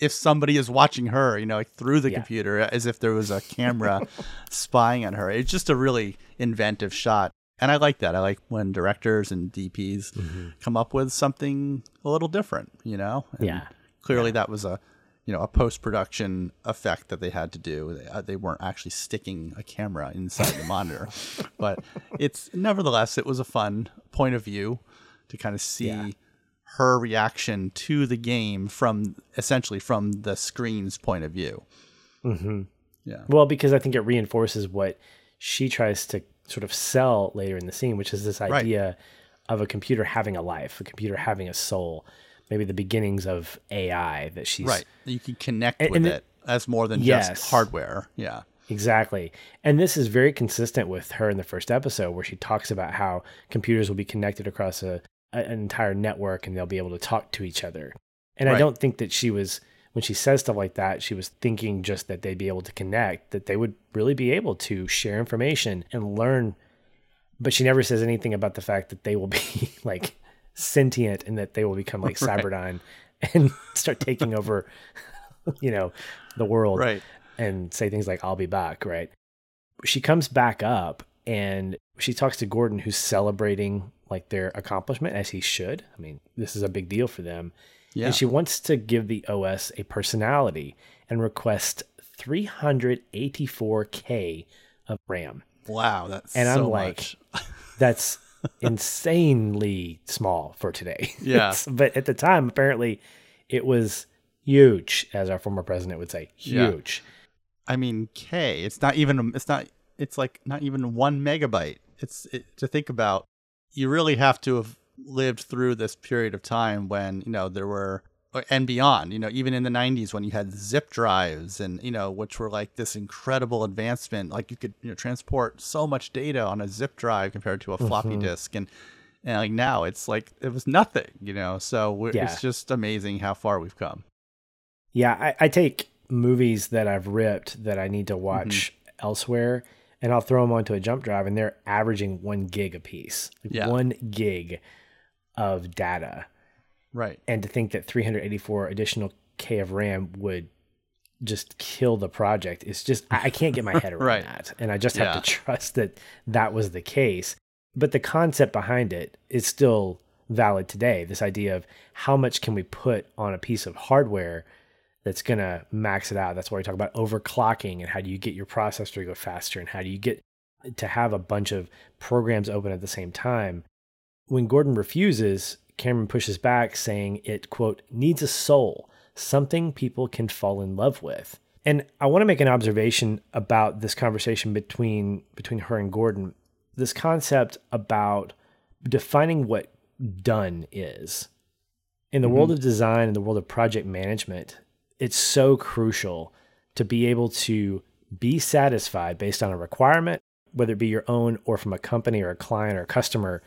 Speaker 2: if somebody is watching her, you know, like through the
Speaker 1: Yeah.
Speaker 2: computer, as if there was a camera [laughs] spying on her. It's just a really inventive shot. And I like that. I like when directors and DPs
Speaker 1: Mm-hmm.
Speaker 2: come up with something a little different, you know? And
Speaker 1: Yeah.
Speaker 2: Clearly that was a, you know, a post-production effect that they had to do. They, uh, they weren't actually sticking a camera inside the monitor. [laughs] But it's nevertheless it was a fun point of view to kind of see
Speaker 1: Yeah.
Speaker 2: her reaction to the game from essentially from the screen's point of view.
Speaker 1: hmm
Speaker 2: Yeah.
Speaker 1: Well, because I think it reinforces what she tries to sort of sell later in the scene, which is this
Speaker 2: Right.
Speaker 1: idea of a computer having a life, a computer having a soul, maybe the beginnings of AI that she's
Speaker 2: Right. You can connect
Speaker 1: And-
Speaker 2: with
Speaker 1: and
Speaker 2: it
Speaker 1: it-
Speaker 2: as more than
Speaker 1: Yes.
Speaker 2: just hardware. Yeah.
Speaker 1: Exactly. And this is very consistent with her in the first episode where she talks about how computers will be connected across a, a- an entire network and they'll be able to talk to each other. And I don't think that she was when she says stuff like that, she was thinking just that they'd be able to connect, that they would really be able to share information and learn. But she never says anything about the fact that they will be [laughs] like sentient and that they will become like [laughs]
Speaker 2: Right.
Speaker 1: Cyberdyne and [laughs] start taking [laughs] over, you know, the world
Speaker 2: Right.
Speaker 1: and say things like "I'll be back," right? She comes back up and she talks to Gordon, who's celebrating like their accomplishment as he should. I mean, this is a big deal for them.
Speaker 2: Yeah.
Speaker 1: And she wants to give the OS a personality and request 384k of RAM.
Speaker 2: wow. That's
Speaker 1: And I'm
Speaker 2: so
Speaker 1: like-
Speaker 2: much.
Speaker 1: That's insanely small for today. [laughs]
Speaker 2: Yeah.
Speaker 1: But at the time, apparently, it was huge, as our former president would say,
Speaker 2: Yeah.
Speaker 1: huge.
Speaker 2: I mean, K. It's not even. It's not. It's like not even one megabyte. It's it, to think about. You really have to have lived through this period of time when you know there were and beyond. You know, even in the '90s when you had zip drives and you know which were like this incredible advancement. Like you could you know transport so much data on a zip drive compared to a floppy
Speaker 1: Mhm.
Speaker 2: disk and. And like now, it's like it was nothing, you know. So we're,
Speaker 1: Yeah.
Speaker 2: it's just amazing how far we've come.
Speaker 1: Yeah, I, I take movies that I've ripped that I need to watch elsewhere, and I'll throw them onto a jump drive, and they're averaging one gig a piece, like
Speaker 2: Yeah.
Speaker 1: one gig of data.
Speaker 2: Right.
Speaker 1: And to think that 384 additional K of RAM would just kill the project is just I can't get my head [laughs] around
Speaker 2: right.
Speaker 1: that, and I just have
Speaker 2: yeah.
Speaker 1: to trust that that was the case. But the concept behind it is still valid today. This idea of how much can we put on a piece of hardware that's going to max it out. That's why we talk about overclocking and how do you get your processor to go faster and how do you get to have a bunch of programs open at the same time. When Gordon refuses, Cameron pushes back saying it quote needs a soul, something people can fall in love with. And I want to make an observation about this conversation between between her and Gordon. This concept about defining what done is. In the mm-hmm. world of design and the world of project management, it's so crucial to be able to be satisfied based on a requirement, whether it be your own or from a company or a client or a customer.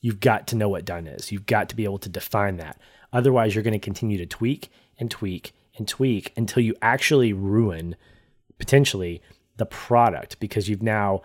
Speaker 1: You've got to know what done is. You've got to be able to define that. Otherwise, you're going to continue to tweak and tweak and tweak until you actually ruin potentially the product because you've now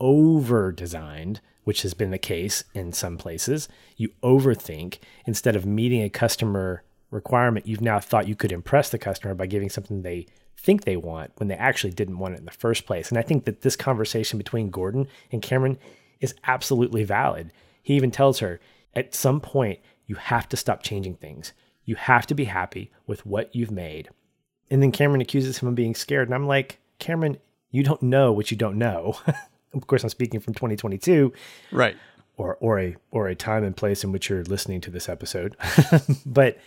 Speaker 1: over designed, which has been the case in some places. You overthink instead of meeting a customer requirement, you've now thought you could impress the customer by giving something they think they want when they actually didn't want it in the first place. And I think that this conversation between Gordon and Cameron is absolutely valid. He even tells her at some point, you have to stop changing things. You have to be happy with what you've made. And then Cameron accuses him of being scared. And I'm like, Cameron, you don't know what you don't know. [laughs] of course, I'm speaking from 2022.
Speaker 2: Right.
Speaker 1: Or, or a or a time and place in which you're listening to this episode. [laughs] but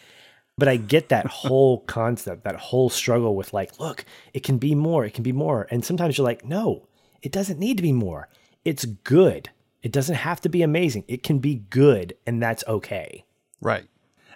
Speaker 1: but I get that whole [laughs] concept, that whole struggle with like, look, it can be more, it can be more. And sometimes you're like, no, it doesn't need to be more. It's good. It doesn't have to be amazing. It can be good, and that's okay.
Speaker 2: Right.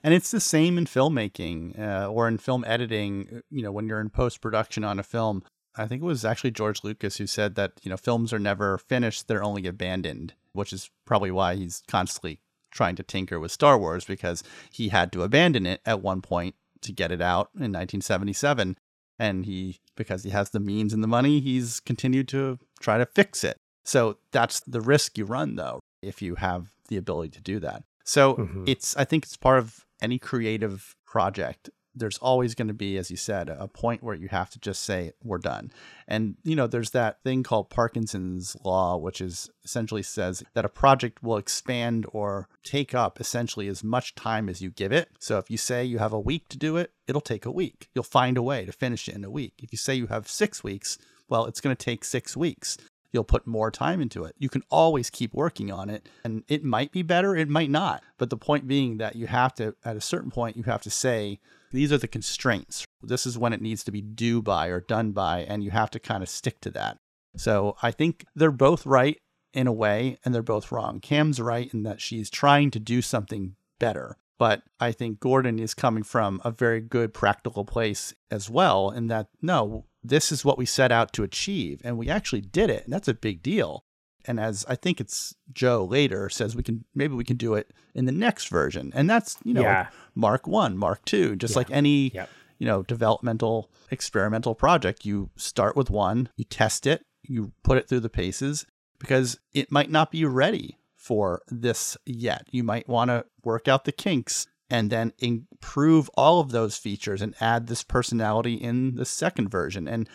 Speaker 2: And it's the same in filmmaking uh, or in film editing. You know, when you're in post production on a film, I think it was actually George Lucas who said that, you know, films are never finished, they're only abandoned, which is probably why he's constantly trying to tinker with Star Wars because he had to abandon it at one point to get it out in 1977. And he, because he has the means and the money, he's continued to try to fix it. So that's the risk you run, though, if you have the ability to do that. So mm-hmm. it's, I think it's part of any creative project there's always going to be, as you said, a point where you have to just say, we're done. And, you know, there's that thing called Parkinson's law, which is essentially says that a project will expand or take up essentially as much time as you give it. So if you say you have a week to do it, it'll take a week. You'll find a way to finish it in a week. If you say you have six weeks, well, it's going to take six weeks you'll put more time into it. You can always keep working on it and it might be better, it might not. But the point being that you have to, at a certain point, you have to say, these are the constraints. This is when it needs to be due by or done by, and you have to kind of stick to that. So I think they're both right in a way, and they're both wrong. Cam's right in that she's trying to do something better. But I think Gordon is coming from a very good practical place as well, in that no, this is what we set out to achieve, and we actually did it, and that's a big deal and as I think it's Joe later says, we can maybe we can do it in the next version, and that's you know yeah. Mark One, Mark Two, just yeah. like any yep. you know developmental experimental project. You start with one, you test it, you put it through the paces because it might not be ready for this yet. You might want to work out the kinks and then improve all of those features and add this personality in the second version. And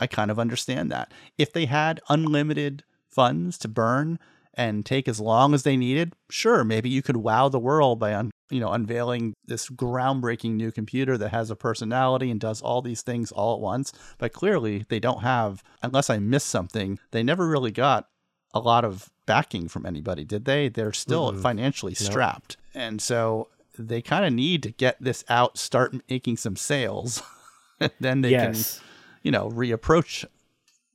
Speaker 2: I kind of understand that. If they had unlimited funds to burn and take as long as they needed, sure, maybe you could wow the world by un- you know unveiling this groundbreaking new computer that has a personality and does all these things all at once. But clearly, they don't have, unless I missed something, they never really got a lot of backing from anybody, did they? They're still mm-hmm. financially strapped, nope. and so they kind of need to get this out, start making some sales, [laughs] then they yes. can, you know, reapproach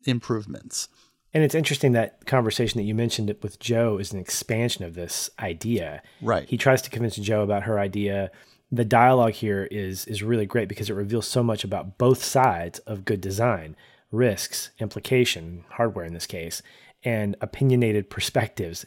Speaker 2: improvements.
Speaker 1: And it's interesting that conversation that you mentioned with Joe is an expansion of this idea.
Speaker 2: Right.
Speaker 1: He tries to convince Joe about her idea. The dialogue here is is really great because it reveals so much about both sides of good design, risks, implication, hardware in this case, and opinionated perspectives.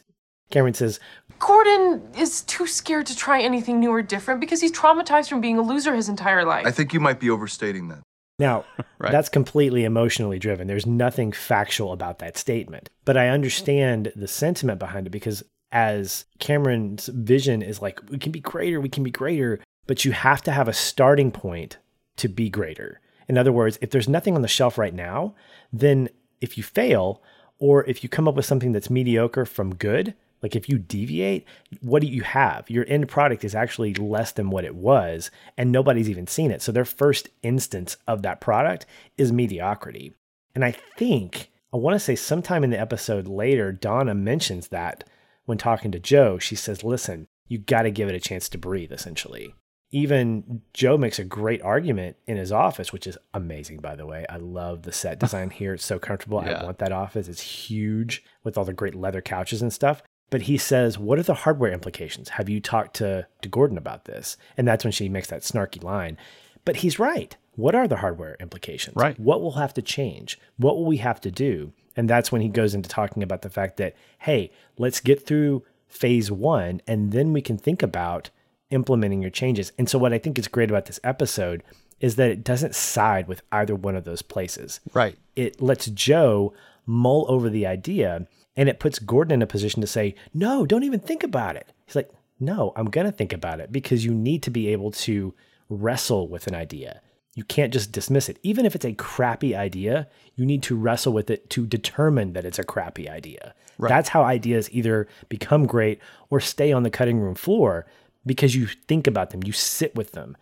Speaker 1: Cameron says,
Speaker 3: Gordon is too scared to try anything new or different because he's traumatized from being a loser his entire life.
Speaker 4: I think you might be overstating that.
Speaker 1: Now, [laughs] right. that's completely emotionally driven. There's nothing factual about that statement. But I understand the sentiment behind it because as Cameron's vision is like, we can be greater, we can be greater, but you have to have a starting point to be greater. In other words, if there's nothing on the shelf right now, then if you fail or if you come up with something that's mediocre from good, like if you deviate, what do you have? Your end product is actually less than what it was, and nobody's even seen it. So their first instance of that product is mediocrity. And I think, I want to say sometime in the episode later, Donna mentions that when talking to Joe. She says, listen, you got to give it a chance to breathe, essentially. Even Joe makes a great argument in his office, which is amazing, by the way. I love the set [laughs] design here. It's so comfortable.
Speaker 2: Yeah.
Speaker 1: I want that office. It's huge with all the great leather couches and stuff. But he says, What are the hardware implications? Have you talked to, to Gordon about this? And that's when she makes that snarky line. But he's right. What are the hardware implications?
Speaker 2: Right.
Speaker 1: What will have to change? What will we have to do? And that's when he goes into talking about the fact that, hey, let's get through phase one and then we can think about implementing your changes. And so, what I think is great about this episode is that it doesn't side with either one of those places.
Speaker 2: Right.
Speaker 1: It lets Joe mull over the idea and it puts Gordon in a position to say, no, don't even think about it. He's like, no, I'm going to think about it because you need to be able to wrestle with an idea. You can't just dismiss it. Even if it's a crappy idea, you need to wrestle with it to determine that it's a crappy idea.
Speaker 2: Right.
Speaker 1: That's how ideas either become great or stay on the cutting room floor because you think about them, you sit with them.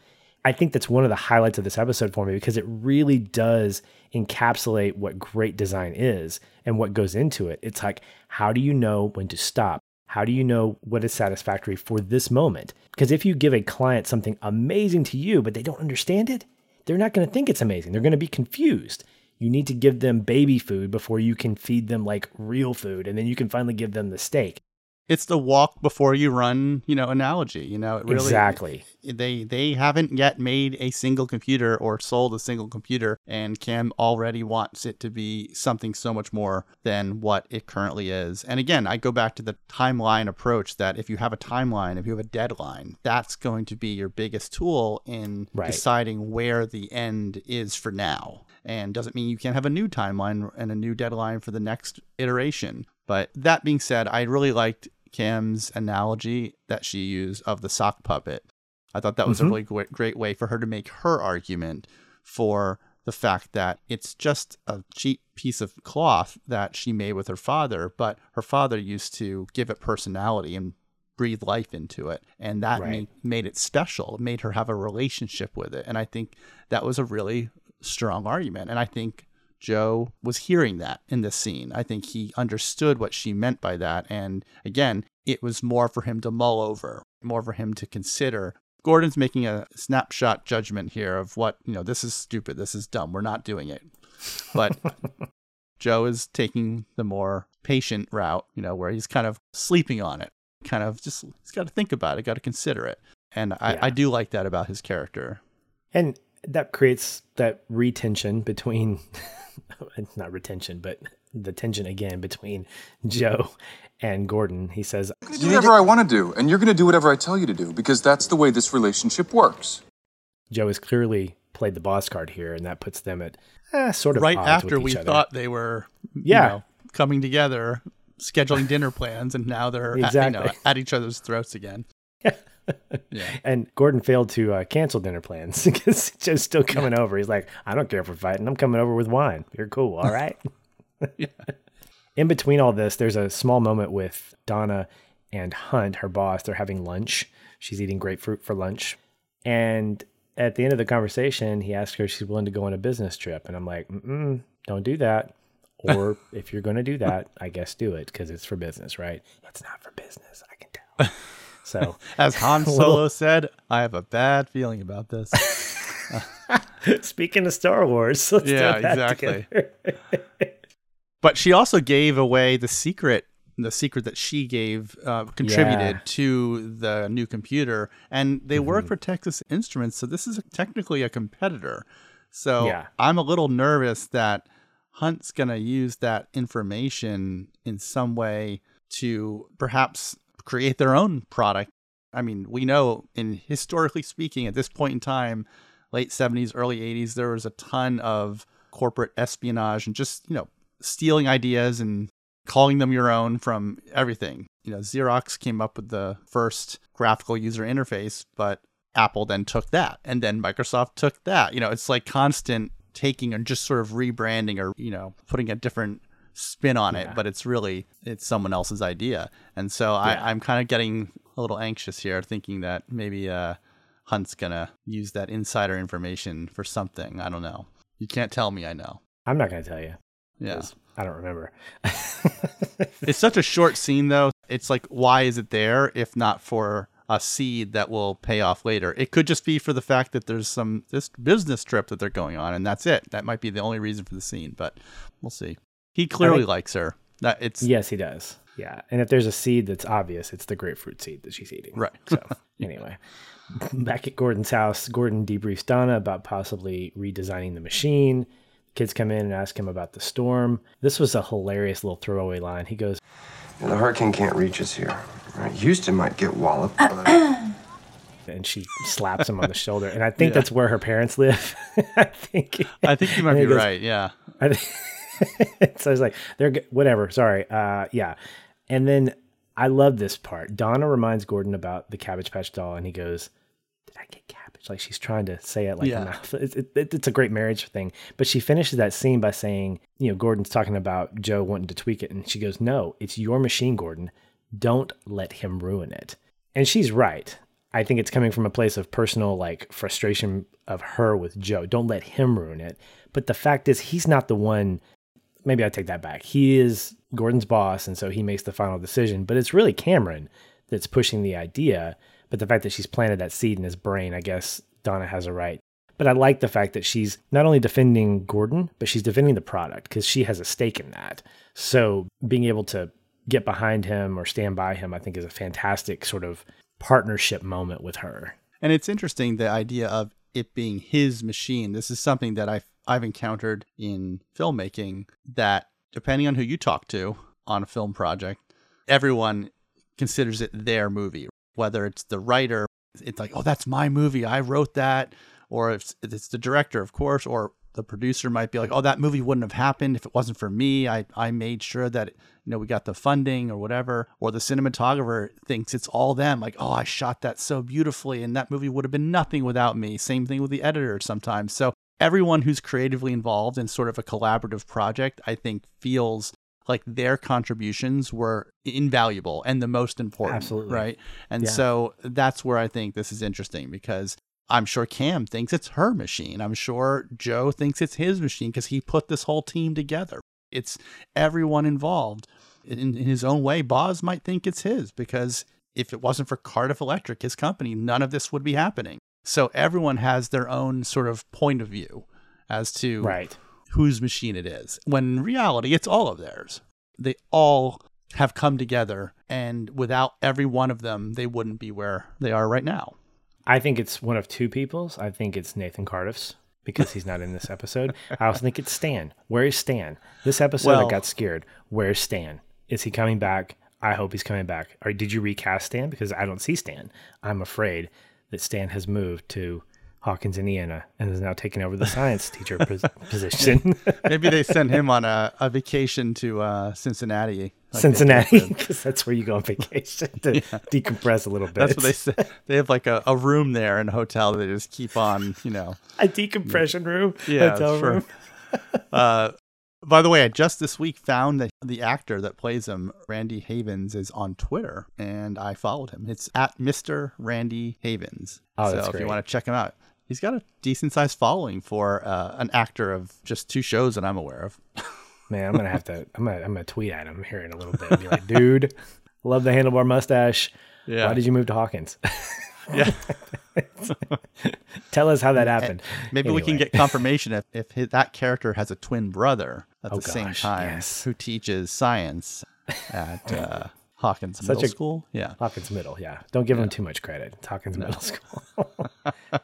Speaker 1: I think that's one of the highlights of this episode for me because it really does encapsulate what great design is and what goes into it. It's like, how do you know when to stop? How do you know what is satisfactory for this moment? Because if you give a client something amazing to you, but they don't understand it, they're not going to think it's amazing. They're going to be confused. You need to give them baby food before you can feed them like real food, and then you can finally give them the steak.
Speaker 2: It's the walk before you run, you know, analogy. You know, it really
Speaker 1: exactly.
Speaker 2: they they haven't yet made a single computer or sold a single computer and Cam already wants it to be something so much more than what it currently is. And again, I go back to the timeline approach that if you have a timeline, if you have a deadline, that's going to be your biggest tool in
Speaker 1: Right.
Speaker 2: deciding where the end is for now. And doesn't mean you can't have a new timeline and a new deadline for the next iteration. But that being said, I really liked Cam's analogy that she used of the sock puppet. I thought that was
Speaker 1: Mhm.
Speaker 2: a really great, great way for her to make her argument for the fact that it's just a cheap piece of cloth that she made with her father, but her father used to give it personality and breathe life into it. And that
Speaker 1: Right.
Speaker 2: made, made it special. Made her have a relationship with it. And I think that was a really strong argument. And I think Joe was hearing that in this scene. I think he understood what she meant by that. And again, it was more for him to mull over, more for him to consider. Gordon's making a snapshot judgment here of what, you know, this is stupid, this is dumb, we're not doing it. But [laughs] Joe is taking the more patient route, you know, where he's kind of sleeping on it, kind of just, he's got to think about it, got to consider it. And I,
Speaker 1: Yeah.
Speaker 2: I do like that about his character.
Speaker 1: And that creates that retention between, it's [laughs] not retention, but the tension again between Joe and Gordon. He says,
Speaker 4: I'm gonna do whatever I want to do, and you're going to do whatever I tell you to do, because that's the way this relationship works.
Speaker 1: Joe has clearly played the boss card here, and that puts them at eh, sort of
Speaker 2: right
Speaker 1: odds
Speaker 2: after
Speaker 1: with
Speaker 2: we
Speaker 1: other.
Speaker 2: thought they were you
Speaker 1: Yeah.
Speaker 2: know, coming together scheduling dinner plans and now they're at, you know,
Speaker 1: Exactly.
Speaker 2: at each other's throats again [laughs] yeah [laughs]
Speaker 1: And Gordon failed to uh, cancel dinner plans [laughs] because Joe's still coming over. He's like, I don't care if we're fighting. I'm coming over with wine. You're cool. All [laughs] right. In between all this, there's a small moment with Donna and Hunt, her boss. They're having lunch. She's eating grapefruit for lunch. And at the end of the conversation, he asks her if she's willing to go on a business trip. And I'm like, Mm-mm, don't do that. Or if you're going to do that, I guess do it because it's for business, right? It's not for business. I can tell. So [laughs]
Speaker 2: as han [laughs] solo said i have a bad feeling about this [laughs]
Speaker 1: Speaking of Star Wars, let's
Speaker 2: Yeah,
Speaker 1: that
Speaker 2: exactly. but she also gave away the secret the secret that she gave uh, contributed
Speaker 1: Yeah.
Speaker 2: to the new computer and they
Speaker 1: Mm-hmm.
Speaker 2: work for texas instruments so this is technically a competitor so
Speaker 1: Yeah.
Speaker 2: i'm a little nervous that hunt's going to use that information in some way to perhaps create their own product i mean we know in historically speaking at this point in time late 70s early 80s there was a ton of corporate espionage and just you know stealing ideas and calling them your own from everything. You know, Xerox came up with the first graphical user interface, but Apple then took that, and then Microsoft took that. You know, it's like constant taking and just sort of rebranding or you know putting a different spin on it, but it's really it's someone else's idea. And so
Speaker 1: Yeah.
Speaker 2: I, I'm kind of getting a little anxious here, thinking that maybe uh, Hunt's gonna use that insider information for something. I don't know. You can't tell me. I know.
Speaker 1: I'm not going to tell you.
Speaker 2: Yeah.
Speaker 1: I don't remember. [laughs]
Speaker 2: It's such a short scene, though. It's like, why is it there if not for a seed that will pay off later? It could just be for the fact that there's some this business trip that they're going on, and that's it. That might be the only reason for the scene, but we'll see. He clearly
Speaker 1: think-
Speaker 2: likes her. That it's
Speaker 1: yes, he does. Yeah. And if there's a seed that's obvious, it's the grapefruit seed that she's eating.
Speaker 2: right.
Speaker 1: So anyway, [laughs] back at Gordon's house, Gordon debriefs Donna about possibly redesigning the machine. Kids come in and ask him about the storm. This was a hilarious little throwaway line. He goes,
Speaker 5: Yeah, the hurricane can't reach us here. Right? Houston might get walloped. but- [clears throat]
Speaker 1: and she slaps him on the shoulder. And I think that's where her parents live. [laughs] I think.
Speaker 2: I think you might be
Speaker 1: goes,
Speaker 2: right. Yeah.
Speaker 1: I think- [laughs] so I was like, they're good. whatever. Sorry. Uh, yeah. And then I love this part. Donna reminds Gordon about the Cabbage Patch doll, and he goes, "Did I get cabbage?" Like she's trying to say it like
Speaker 2: Yeah.
Speaker 1: mouth. It's, it, it- it's a great marriage thing. But she finishes that scene by saying, you know, Gordon's talking about Joe wanting to tweak it, and she goes, "No, it's your machine, Gordon. Don't let him ruin it." And she's right. I think it's coming from a place of personal like frustration of her with Joe. Don't let him ruin it. But the fact is, he's not the one maybe I take that back. He is Gordon's boss, and so he makes the final decision. But it's really Cameron that's pushing the idea. But the fact that she's planted that seed in his brain, I guess Donna has a right. But I like the fact that she's not only defending Gordon, but she's defending the product because she has a stake in that. So being able to get behind him or stand by him, I think is a fantastic sort of partnership moment with her.
Speaker 2: And it's interesting the idea of it being his machine. This is something that I've I've encountered in filmmaking that depending on who you talk to on a film project, everyone considers it their movie. Whether it's the writer, it's like, oh, that's my movie. I wrote that. Or if it's- the director, of course, or the producer might be like, oh, that movie wouldn't have happened if it wasn't for me. I, I made sure that, you know, we got the funding or whatever. Or the cinematographer thinks it's all them. Like, oh, I shot that so beautifully and that movie would have been nothing without me. Same thing with the editor sometimes. So everyone who's creatively involved in sort of a collaborative project, I think feels like their contributions were invaluable and the most important.
Speaker 1: Absolutely.
Speaker 2: Right. And
Speaker 1: Yeah.
Speaker 2: so that's where I think this is interesting because I'm sure Cam thinks it's her machine. I'm sure Joe thinks it's his machine because he put this whole team together. It's everyone involved. In, in his own way, Boz might think it's his because if it wasn't for Cardiff Electric, his company, none of this would be happening. So everyone has their own sort of point of view as to
Speaker 1: Right.
Speaker 2: whose machine it is. When in reality, it's all of theirs. They all have come together, and without every one of them, they wouldn't be where they are right now.
Speaker 1: I think it's one of two people's. I think it's Nathan Cardiff's because he's not in this episode. I also think it's Stan. Where is Stan? This episode
Speaker 2: Well-
Speaker 1: I got scared. Where's Stan? Is he coming back? I hope he's coming back. Or did you recast Stan? Because I don't see Stan. I'm afraid that Stan has moved to Hawkins, Indiana, and is now taking over the science teacher pos- [laughs] position.
Speaker 2: Maybe they sent him on a, a vacation to uh, Cincinnati. like
Speaker 1: Cincinnati, because that's where you go on vacation to [laughs] decompress a little bit.
Speaker 2: That's what they said. [laughs] They have like a, a room there in a hotel that they just keep on, you know.
Speaker 1: A decompression room,
Speaker 2: Yeah,
Speaker 1: hotel
Speaker 2: sure.
Speaker 1: room.
Speaker 2: Uh, by the way, I just this week found that the actor that plays him, Randy Havens, is on Twitter, and I followed him. It's at Mr. Randy Havens.
Speaker 1: Oh,
Speaker 2: so
Speaker 1: that's
Speaker 2: if
Speaker 1: great.
Speaker 2: you want to check him out, he's got a decent sized following for uh, an actor of just two shows that I'm aware of. [laughs]
Speaker 1: Man, I'm gonna have to. I'm gonna. I'm gonna tweet at him here in a little bit and be like, "Dude, [laughs] love the handlebar mustache.
Speaker 2: Yeah.
Speaker 1: Why did you move to Hawkins? [laughs]
Speaker 2: Yeah. [laughs]
Speaker 1: Tell us how that happened.
Speaker 2: Maybe we can get confirmation if, if his, that character has a twin brother at
Speaker 1: Oh,
Speaker 2: the same time
Speaker 1: yes.
Speaker 2: who teaches science at [laughs] uh, Hawkins
Speaker 1: Such
Speaker 2: Middle
Speaker 1: a-
Speaker 2: School. Yeah.
Speaker 1: Hawkins Middle. Yeah, don't give him too much credit. It's Hawkins Middle [laughs] School.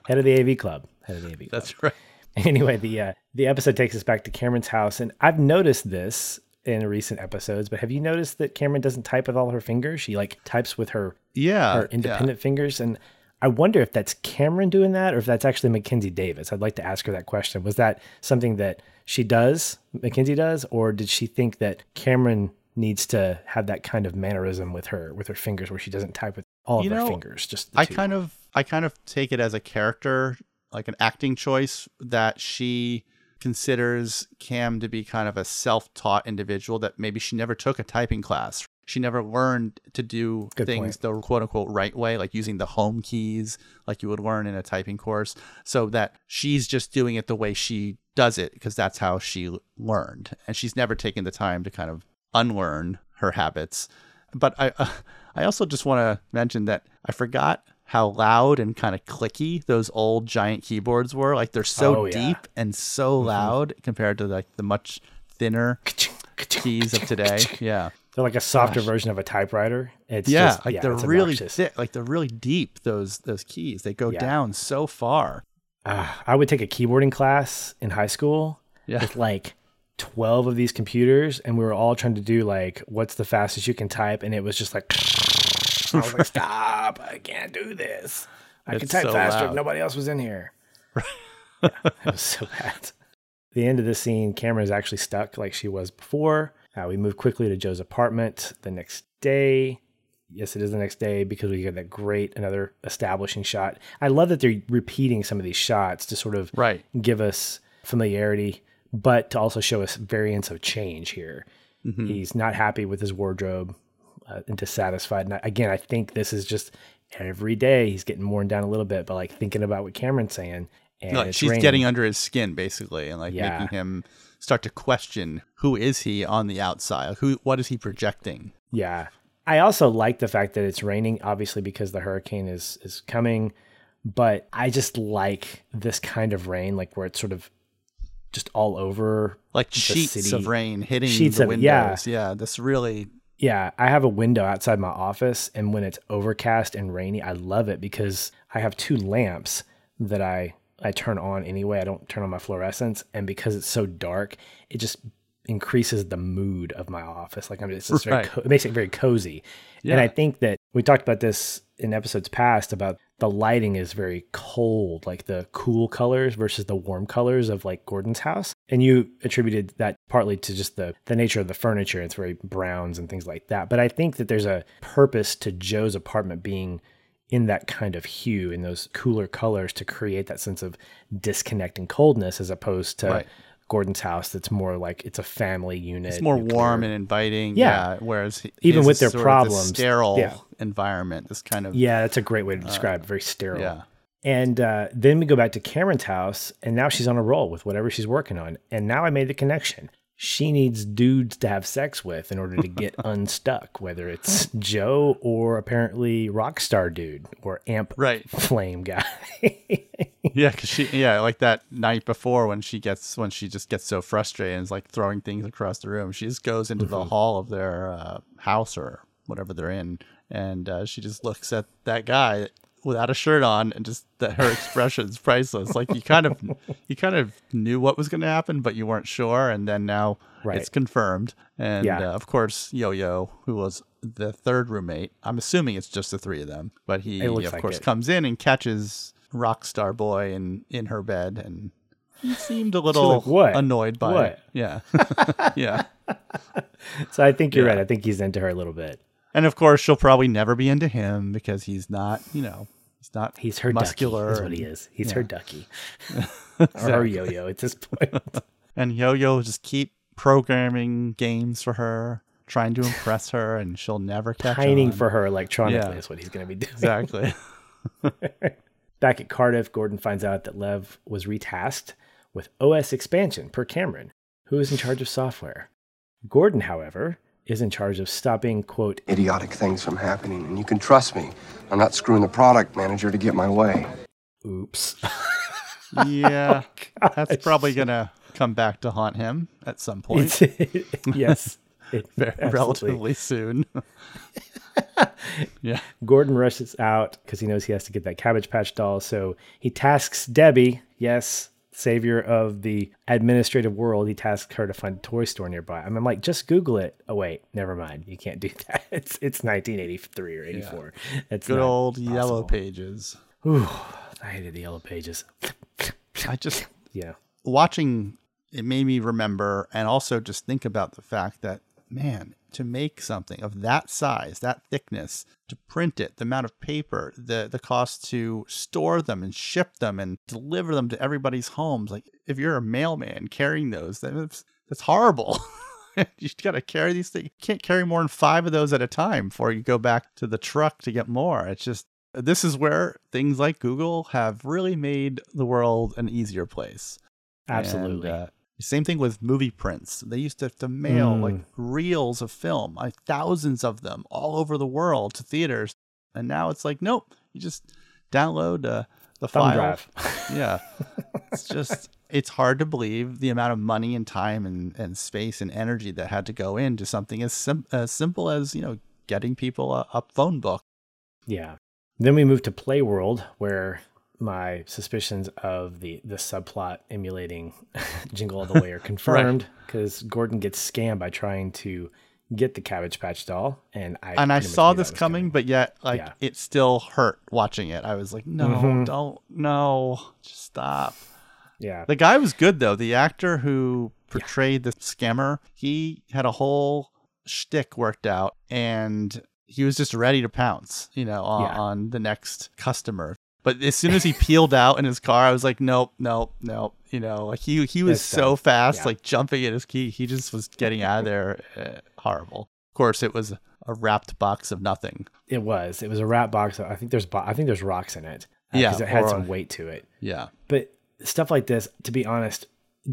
Speaker 1: Head of the AV club. Head of the AV club.
Speaker 2: That's right.
Speaker 1: anyway, the uh, the episode takes us back to Cameron's house, and I've noticed this in recent episodes. But have you noticed that Cameron doesn't type with all her fingers? She like types with her
Speaker 2: Yeah.
Speaker 1: her independent fingers, and I wonder if that's Cameron doing that, or if that's actually Mackenzie Davis. I'd like to ask her that question. Was that something that she does, Mackenzie does, or did she think that Cameron needs to have that kind of mannerism with her with her fingers, where she doesn't type with all of
Speaker 2: You
Speaker 1: her
Speaker 2: know,
Speaker 1: fingers? Just the
Speaker 2: I
Speaker 1: two?
Speaker 2: kind of I kind of take it as a character, like an acting choice that she considers Cam to be kind of a self-taught individual that maybe she never took a typing class. She never learned to do
Speaker 1: Good
Speaker 2: things the quote unquote right way, like using the home keys, like you would learn in a typing course. So that she's just doing it the way she does it because that's how she learned. And she's never taken the time to kind of unlearn her habits. But I, uh, I also just want to mention that I forgot how loud and kind of clicky those old giant keyboards were. Like they're so
Speaker 1: Oh, yeah.
Speaker 2: deep and so loud compared to like the much thinner keys of today. Yeah.
Speaker 1: They're like a softer version of a typewriter. It's
Speaker 2: yeah,
Speaker 1: just,
Speaker 2: like
Speaker 1: yeah,
Speaker 2: they're
Speaker 1: it's
Speaker 2: really thick, like they're really deep. Those those keys they go
Speaker 1: Yeah.
Speaker 2: down so far.
Speaker 1: Ah, I would take a keyboarding class in high school
Speaker 2: Yeah.
Speaker 1: with like 12 of these computers, and we were all trying to do like, what's the fastest you can type? And it was just like, [laughs] I was like, stop, I can't do this. I can type
Speaker 2: so
Speaker 1: faster if nobody else was in here. [laughs] Yeah, it was so bad. The end of the scene, Cameron is actually stuck like she was before. Uh, we move quickly to Joe's apartment the next day. Yes, it is the next day because we get that great another establishing shot. I love that they're repeating some of these shots to sort of
Speaker 2: Right.
Speaker 1: give us familiarity, but to also show us variants of change here. He's not happy with his wardrobe uh, and dissatisfied. And again, I think this is just every day he's getting worn down a little bit, but like thinking about what Cameron's saying. And
Speaker 2: Like
Speaker 1: it's
Speaker 2: she's
Speaker 1: raining.
Speaker 2: getting under his skin basically, and like
Speaker 1: Yeah.
Speaker 2: making him start to question who is he on the outside? Who what is he projecting?
Speaker 1: Yeah. I also like the fact that it's raining, obviously because the hurricane is is coming. But I just like this kind of rain, like where it's sort of just all over.
Speaker 2: Like
Speaker 1: the
Speaker 2: sheets
Speaker 1: city.
Speaker 2: of rain hitting
Speaker 1: Sheets
Speaker 2: the
Speaker 1: of-
Speaker 2: windows.
Speaker 1: yeah.
Speaker 2: yeah, this really
Speaker 1: Yeah, I have a window outside my office, and when it's overcast and rainy, I love it because I have two lamps that I I turn on anyway. I don't turn on my fluorescence, and because it's so dark, it just increases the mood of my office. Like I'm, it's just very,
Speaker 2: Right.
Speaker 1: co- it makes it very cozy.
Speaker 2: Yeah.
Speaker 1: And I think that we talked about this in episodes past about the lighting is very cold, like the cool colors versus the warm colors of like Gordon's house. And you attributed that partly to just the the nature of the furniture. It's very browns and things like that. But I think that there's a purpose to Joe's apartment being in that kind of hue in those cooler colors to create that sense of disconnect and coldness as opposed to
Speaker 2: Right.
Speaker 1: Gordon's house that's more like it's a family unit.
Speaker 2: it's more
Speaker 1: nuclear.
Speaker 2: warm and inviting.
Speaker 1: Yeah.
Speaker 2: Yeah. whereas
Speaker 1: Even with their problems,
Speaker 2: sterile
Speaker 1: yeah.
Speaker 2: environment. This kind of
Speaker 1: Yeah, that's a great way to describe it. Very sterile.
Speaker 2: yeah.
Speaker 1: And uh, then we go back to Cameron's house, and now she's on a roll with whatever she's working on. And now I made the connection. She needs dudes to have sex with in order to [laughs] get unstuck, whether it's Joe or apparently Rockstar Dude or Amp
Speaker 2: Right.
Speaker 1: Flame guy. [laughs]
Speaker 2: Yeah, because she, yeah, like that night before when she gets, when she just gets so frustrated and is like throwing things across the room, she just goes into
Speaker 1: Mm-hmm.
Speaker 2: the hall of their uh, house or whatever they're in, and uh, she just looks at that guy without a shirt on, and just that her expression is priceless. Like you kind of, you kind of knew what was going to happen, but you weren't sure, and then now
Speaker 1: Right.
Speaker 2: it's confirmed. And
Speaker 1: Yeah.
Speaker 2: uh, of course, Yo Yo, who was the third roommate, I'm assuming it's just the three of them, but he, of
Speaker 1: like
Speaker 2: course,
Speaker 1: it.
Speaker 2: comes in and catches Rockstar Boy in in her bed, and he seemed a little
Speaker 1: like, "What?
Speaker 2: annoyed by
Speaker 1: What?"
Speaker 2: it. Yeah, [laughs] yeah. [laughs]
Speaker 1: so I think you're
Speaker 2: Yeah.
Speaker 1: right. I think he's into her a little bit.
Speaker 2: And of course, she'll probably never be into him because he's not, you know, he's not.
Speaker 1: He's her
Speaker 2: muscular.
Speaker 1: ducky, is what he is. He's her ducky. [laughs] or her yo yo at this point. [laughs]
Speaker 2: And Yo Yo will just keep programming games for her, trying to impress her, and she'll never catch
Speaker 1: Pining
Speaker 2: on.
Speaker 1: for her electronically
Speaker 2: Yeah.
Speaker 1: is what he's going to be doing.
Speaker 2: exactly. [laughs]
Speaker 1: Back at Cardiff, Gordon finds out that Lev was retasked with OS expansion per Cameron, who is in charge of software. Gordon, however, is in charge of stopping, quote,
Speaker 5: Idiotic things from happening, and you can trust me. I'm not screwing the product manager to get my way.
Speaker 1: oops. [laughs]
Speaker 2: yeah, oh, that's probably gonna come back to haunt him at some point,
Speaker 1: It's- [laughs] yes. it- [laughs]
Speaker 2: very, relatively soon. yeah.
Speaker 1: Gordon rushes out because he knows he has to get that Cabbage Patch doll. So he tasks Debbie, yes, savior of the administrative world. He tasks her to find a toy store nearby. I'm like, just Google it. Oh wait, never mind. You can't do [laughs] that. It's it's 1983 or 84. It's
Speaker 2: Good old yellow pages.
Speaker 1: Ooh, I hated the yellow pages.
Speaker 2: I just
Speaker 1: Yeah.
Speaker 2: watching it made me remember and also just think about the fact that man, to make something of that size, that thickness, to print it, the amount of paper, the the cost to store them and ship them and deliver them to everybody's homes. Like if you're a mailman carrying those, that's that's horrible. [laughs] you got to carry these things. You can't carry more than five of those at a time before you go back to the truck to get more. It's just this is where things like Google have really made the world an easier place.
Speaker 1: Absolutely.
Speaker 2: And, uh, same thing with movie prints. They used to have to mail
Speaker 1: Mm.
Speaker 2: like reels of film, like thousands of them all over the world to theaters. And now it's like, nope, you just download uh, the
Speaker 1: Thumb
Speaker 2: file.
Speaker 1: drive. [laughs]
Speaker 2: Yeah. it's just, it's hard to believe the amount of money and time and, and space and energy that had to go into something as, sim- as simple as, you know, getting people a, a phone book.
Speaker 1: Yeah. Then we move to Playworld, where my suspicions of the the subplot emulating [laughs] Jingle All the Way are [laughs] confirmed because Gordon gets scammed by trying to get the Cabbage Patch doll, and I
Speaker 2: and I saw this
Speaker 1: was
Speaker 2: coming, but yet like
Speaker 1: Yeah.
Speaker 2: it still hurt watching it. I was like, no,
Speaker 1: Mhm.
Speaker 2: don't, no, just stop.
Speaker 1: Yeah,
Speaker 2: The guy was good though. The actor who portrayed the scammer, he had a whole shtick worked out, and he was just ready to pounce, you know, on,
Speaker 1: Yeah.
Speaker 2: on the next customer. But as soon as he peeled out in his car, I was like, nope, nope, nope. You know, like he he was so
Speaker 1: dumb.
Speaker 2: fast,
Speaker 1: Yeah.
Speaker 2: like jumping at his key. He just was getting out of there. Uh, horrible. Of course, it was a wrapped box of nothing.
Speaker 1: it was. It was a wrapped box. I think there's bo- I think there's rocks in it.
Speaker 2: Yeah,
Speaker 1: because it had
Speaker 2: or-
Speaker 1: some weight to it.
Speaker 2: Yeah.
Speaker 1: But stuff like this, to be honest,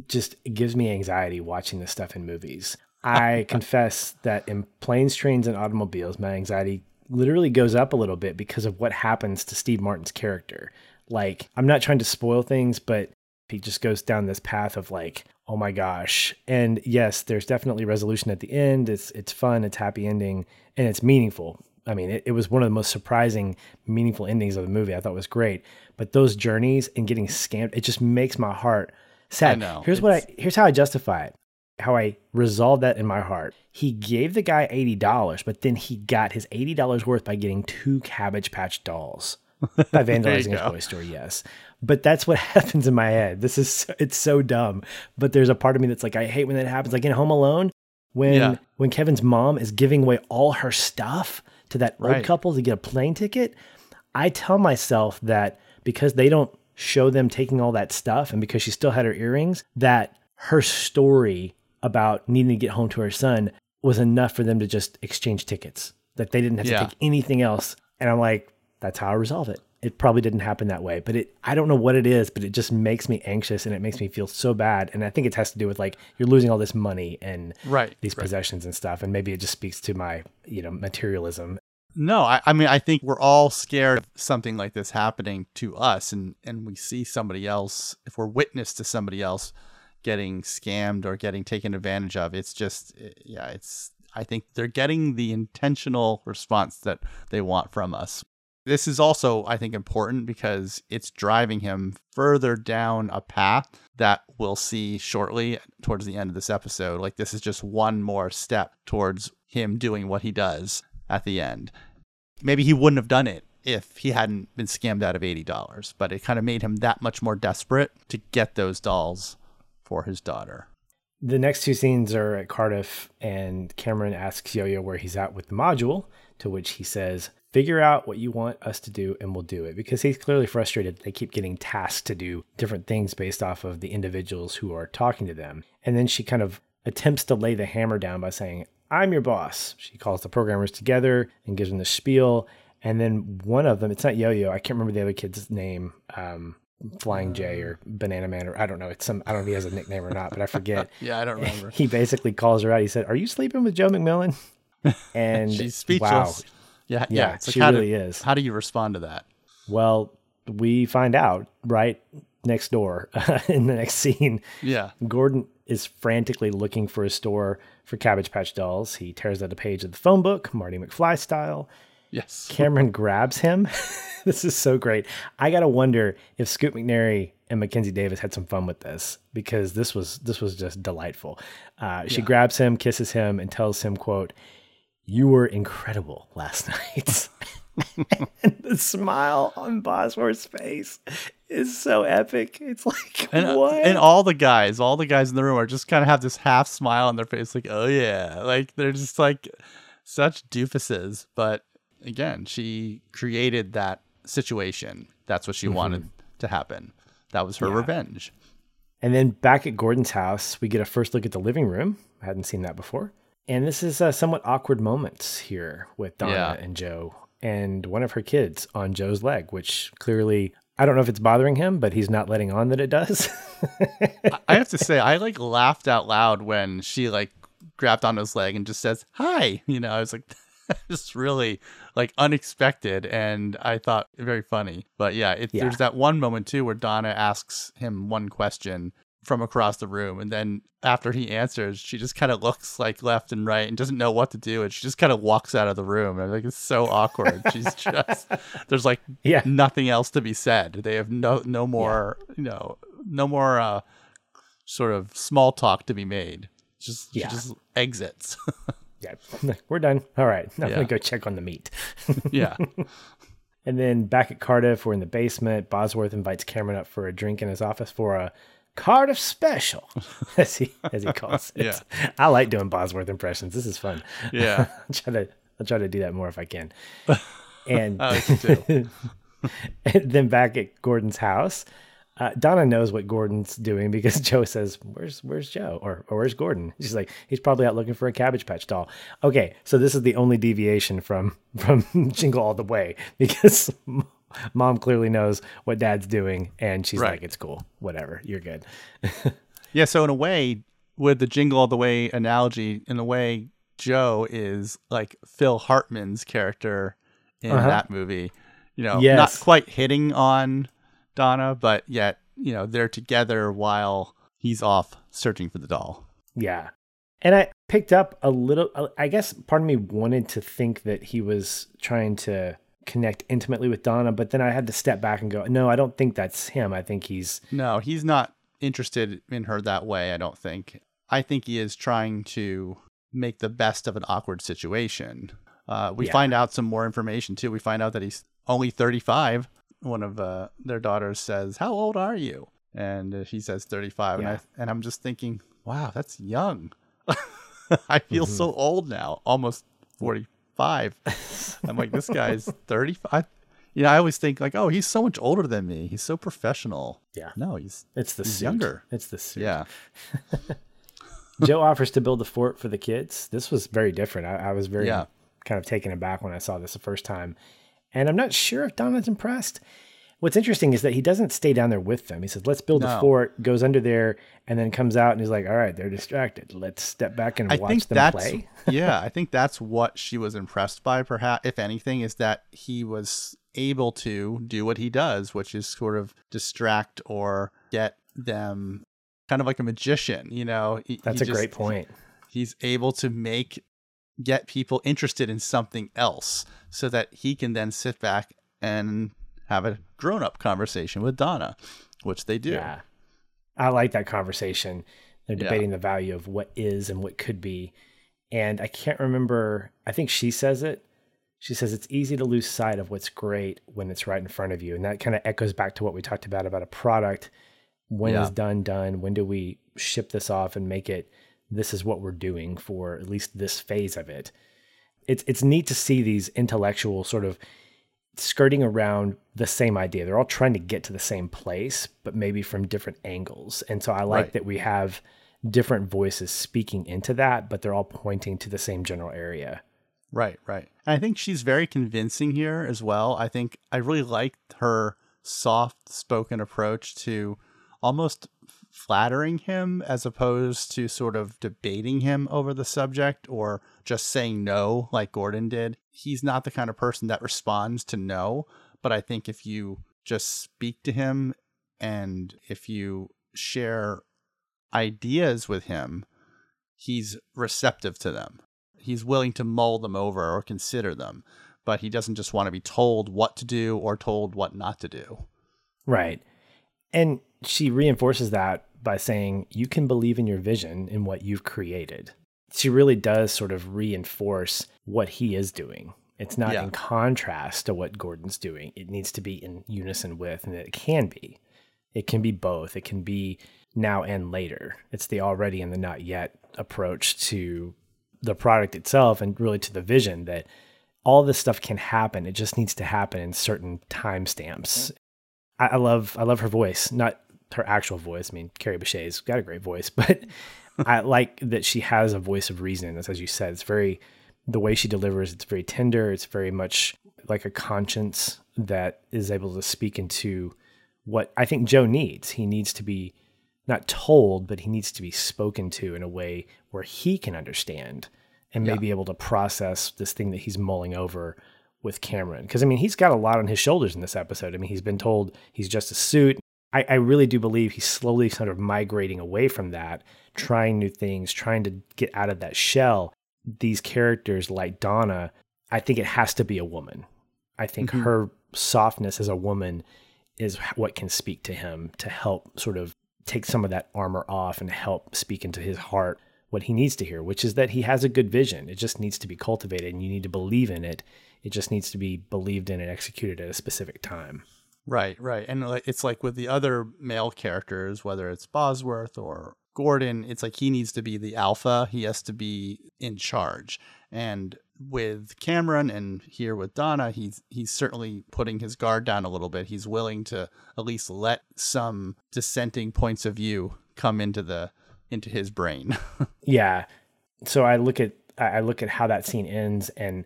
Speaker 1: just gives me anxiety watching this stuff in movies. I [laughs] confess that in planes, trains, and automobiles, my anxiety literally goes up a little bit because of what happens to Steve Martin's character. Like, I'm not trying to spoil things, but he just goes down this path of like, oh my gosh. And yes, there's definitely resolution at the end. It's it's fun, it's happy ending, and it's meaningful. I mean, it, it was one of the most surprising, meaningful endings of the movie. I thought was great. But those journeys and getting scammed, it just makes my heart sad.
Speaker 2: I know,
Speaker 1: Here's what I here's how I justify it. How I resolve that in my heart. He gave the guy eighty dollars, but then he got his eighty dollars worth by getting two Cabbage Patch dolls [laughs] by vandalizing his toy store. Yes, but that's what [laughs] happens in my head. This is so, it's so dumb. But there's a part of me that's like, I hate when that happens. Like in Home Alone, when
Speaker 2: Yeah.
Speaker 1: when Kevin's mom is giving away all her stuff to that old
Speaker 2: Right.
Speaker 1: couple to get a plane ticket. I tell myself that because they don't show them taking all that stuff and because she still had her earrings, that her story about needing to get home to her son was enough for them to just exchange tickets, that they didn't have
Speaker 2: Yeah.
Speaker 1: to take anything else. And I'm like, that's how I resolve it. It probably didn't happen that way, but it I don't know what it is, but it just makes me anxious and it makes me feel so bad. And I think it has to do with like you're losing all this money and
Speaker 2: Right,
Speaker 1: these
Speaker 2: right.
Speaker 1: possessions and stuff. And maybe it just speaks to my, you know, materialism.
Speaker 2: No, I, I mean, I think we're all scared of something like this happening to us, and and we see somebody else. If we're witness to somebody else getting scammed or getting taken advantage of, it's just, eh, yeah, it's. I think they're getting the intentional response that they want from us. This is also, I think, important because it's driving him further down a path that we'll see shortly towards the end of this episode. Like, this is just one more step towards him doing what he does at the end. Maybe he wouldn't have done it if he hadn't been scammed out of $80, but it kind of made him that much more desperate to get those dolls for his daughter.
Speaker 1: The next two scenes are at Cardiff, and Cameron asks Yo Yo where he's at with the module, to which he says, Figure out what you want us to do, and we'll do it. Because he's clearly frustrated they keep getting tasked to do different things based off of the individuals who are talking to them. And then she kind of attempts to lay the hammer down by saying, I'm your boss. She calls the programmers together and gives them the spiel. And then one of them, it's not Yo Yo, I can't remember the other kid's name. Um, Flying J or Banana Man, or I don't know. It's some, I don't know if he has a nickname or not, but I forget [laughs]
Speaker 2: Yeah, I don't [laughs] remember.
Speaker 1: he basically calls her out. He said, "Are you sleeping with Joe MacMillan?" [laughs] And
Speaker 2: She's speechless.
Speaker 1: Wow.
Speaker 2: Yeah, yeah.
Speaker 1: Yeah,
Speaker 2: like,
Speaker 1: she really
Speaker 2: do,
Speaker 1: is.
Speaker 2: How do you respond to that?
Speaker 1: Well, we find out right next door in the next scene.
Speaker 2: Yeah.
Speaker 1: Gordon is frantically looking for a store for Cabbage Patch dolls. He tears out a page of the phone book, Marty McFly style.
Speaker 2: Yes.
Speaker 1: Cameron grabs him. [laughs] this is so great. I gotta wonder if Scoot McNairy and Mackenzie Davis had some fun with this because this was this was just delightful. Uh, she grabs him, kisses him, and tells him, "quote You were incredible last [laughs] night. [laughs] and the smile on Bosworth's face is so epic. It's like
Speaker 2: And, uh,
Speaker 1: what?
Speaker 2: and all the guys, all the guys in the room are just kind of have this half smile on their face, like, oh yeah. Like they're just like such doofuses. But again, she created that situation. That's what she wanted to happen. That was her
Speaker 1: Mm-hmm. Yeah.
Speaker 2: revenge.
Speaker 1: And then back at Gordon's house, we get a first look at the living room. I hadn't seen that before. And this is uh, somewhat awkward moments here with Donna
Speaker 2: Yeah.
Speaker 1: and Joe and one of her kids on Joe's leg, which clearly, I don't know if it's bothering him, but he's not letting on that it does. [laughs]
Speaker 2: I have to say, I like laughed out loud when she like grabbed on his leg and just says, hi. You know, I was like, [laughs] just really like unexpected and I thought very funny. But yeah, it,
Speaker 1: Yeah.
Speaker 2: there's that one moment too where Donna asks him one question from across the room. And then after he answers, she just kind of looks like left and right and doesn't know what to do. And she just kind of walks out of the room. And like, it's so awkward. She's [laughs] just, there's like
Speaker 1: yeah.
Speaker 2: nothing else to be said. They have no no more you know no more uh, sort of small talk to be made. Just
Speaker 1: Yeah.
Speaker 2: she just exits. [laughs]
Speaker 1: Yeah. [laughs] We're done. All right. [laughs] I'm
Speaker 2: Yeah.
Speaker 1: going to go check on the meat. [laughs]
Speaker 2: yeah,
Speaker 1: And then back at Cardiff, we're in the basement. Bosworth invites Cameron up for a drink in his office for a Cardiff special, as he as he calls it.
Speaker 2: Yeah.
Speaker 1: I like doing Bosworth impressions. This is fun.
Speaker 2: yeah.
Speaker 1: I'll try to I'll try to do that more if I can. And,
Speaker 2: I like
Speaker 1: and then back at Gordon's house, uh, Donna knows what Gordon's doing because [laughs] Joe says, "Where's Where's Joe?" or, or "Where's Gordon?" She's like, "He's probably out looking for a Cabbage Patch doll." Okay, so this is the only deviation from [laughs] from Jingle All the Way because [laughs] Mom clearly knows what Dad's doing, and she's
Speaker 2: Right.
Speaker 1: like, "It's cool, whatever, you're good."
Speaker 2: Yeah. So in a way, with the jingle all the way analogy, in a way, Joe is like Phil Hartman's character in
Speaker 1: Uh-huh.
Speaker 2: that movie. You know, not quite hitting on Donna, but yet you know they're together while he's off searching for the doll.
Speaker 1: Yeah. And I picked up a little, I guess part of me wanted to think that he was trying to connect intimately with Donna, but then I had to step back and go, no, I don't think that's him. I think he's,
Speaker 2: No, he's not interested in her that way, I don't think. I think he is trying to make the best of an awkward situation. Uh, we
Speaker 1: Yeah.
Speaker 2: find out some more information too. We find out that he's only 35. One of uh, their daughters says, How old are you? And uh, he says 35. And, I, and I'm just thinking, Wow, that's young. [laughs] I feel so old now, almost 45. I'm like, This guy's [laughs] 35. You know, I always think, like, oh, he's so much older than me. He's so professional.
Speaker 1: Yeah.
Speaker 2: No, he's
Speaker 1: it's the
Speaker 2: He's
Speaker 1: suit.
Speaker 2: younger.
Speaker 1: It's the suit.
Speaker 2: yeah. [laughs]
Speaker 1: Joe offers to build a fort for the kids. This was very different. I, I was very
Speaker 2: Yeah.
Speaker 1: kind of taken aback when I saw this the first time. And I'm not sure if Donna's impressed. What's interesting is that he doesn't stay down there with them. He says, let's build a fort, goes under there, and then comes out and he's like, all right, they're distracted. Let's step back and
Speaker 2: I
Speaker 1: watch
Speaker 2: think
Speaker 1: them
Speaker 2: that's
Speaker 1: play. [laughs]
Speaker 2: yeah, I think that's [laughs] what she was impressed by, perhaps if anything, is that he was able to do what he does, which is sort of distract or get them kind of like a magician, you know. He-
Speaker 1: That's
Speaker 2: he
Speaker 1: a
Speaker 2: just-
Speaker 1: great point.
Speaker 2: He's able to make get people interested in something else so that he can then sit back and have a grown-up conversation with Donna, which they do.
Speaker 1: Yeah. I like that conversation. They're
Speaker 2: Yeah.
Speaker 1: debating the value of what is and what could be. And I can't remember, I think she says it. She says it's easy to lose sight of what's great when it's right in front of you. And that kind of echoes back to what we talked about about a product. When is
Speaker 2: Yeah.
Speaker 1: done done? When do we ship this off and make it this is what we're doing for at least this phase of it? It's it's neat to see these intellectual sort of skirting around the same idea. They're all trying to get to the same place, but maybe from different angles. And so I like
Speaker 2: Right.
Speaker 1: that we have different voices speaking into that, but they're all pointing to the same general area.
Speaker 2: Right, right. And I think she's very convincing here as well. I think I really liked her soft spoken approach to almost flattering him as opposed to sort of debating him over the subject or just saying no like Gordon did. He's not the kind of person that responds to no, but I think if you just speak to him and if you share ideas with him, he's receptive to them he's willing to mull them over or consider them, but he doesn't just want to be told what to do or told what not to do.
Speaker 1: Right. And she reinforces that by saying, you can believe in your vision in what you've created. She really does sort of reinforce what he is doing. It's not
Speaker 2: Yeah.
Speaker 1: in contrast to what Gordon's doing. It needs to be in unison with, and it can be. It can be both. It can be now and later. It's the already and the not yet approach to the product itself and really to the vision that all this stuff can happen. It just needs to happen in certain timestamps. I, I love I love her voice, not her actual voice. I mean, Kerry Bishé's got a great voice, [laughs] but I like that she has a voice of reason. As, as you said, it's very the way she delivers. It's very tender. It's very much like a conscience that is able to speak into what I think Joe needs. He needs to be not told, but he needs to be spoken to in a way where he can understand and
Speaker 2: Yeah.
Speaker 1: maybe able to process this thing that he's mulling over with Cameron. Because I mean, he's got a lot on his shoulders in this episode. I mean, he's been told he's just a suit. I, I really do believe he's slowly sort of migrating away from that, trying new things, trying to get out of that shell. These characters like Donna, I think it has to be a woman. I think
Speaker 2: Mhm.
Speaker 1: her softness as a woman is what can speak to him to help sort of take some of that armor off and help speak into his heart what he needs to hear, which is that he has a good vision. It just needs to be cultivated and you need to believe in it. It just needs to be believed in and executed at a specific time.
Speaker 2: Right, right. And it's like with the other male characters, whether it's Bosworth or Gordon, it's like he needs to be the alpha. He has to be in charge. And with Cameron and here with Donna, he's he's certainly putting his guard down a little bit. He's willing to at least let some dissenting points of view come into the into his brain. [laughs]
Speaker 1: Yeah. So I look at I look at how that scene ends and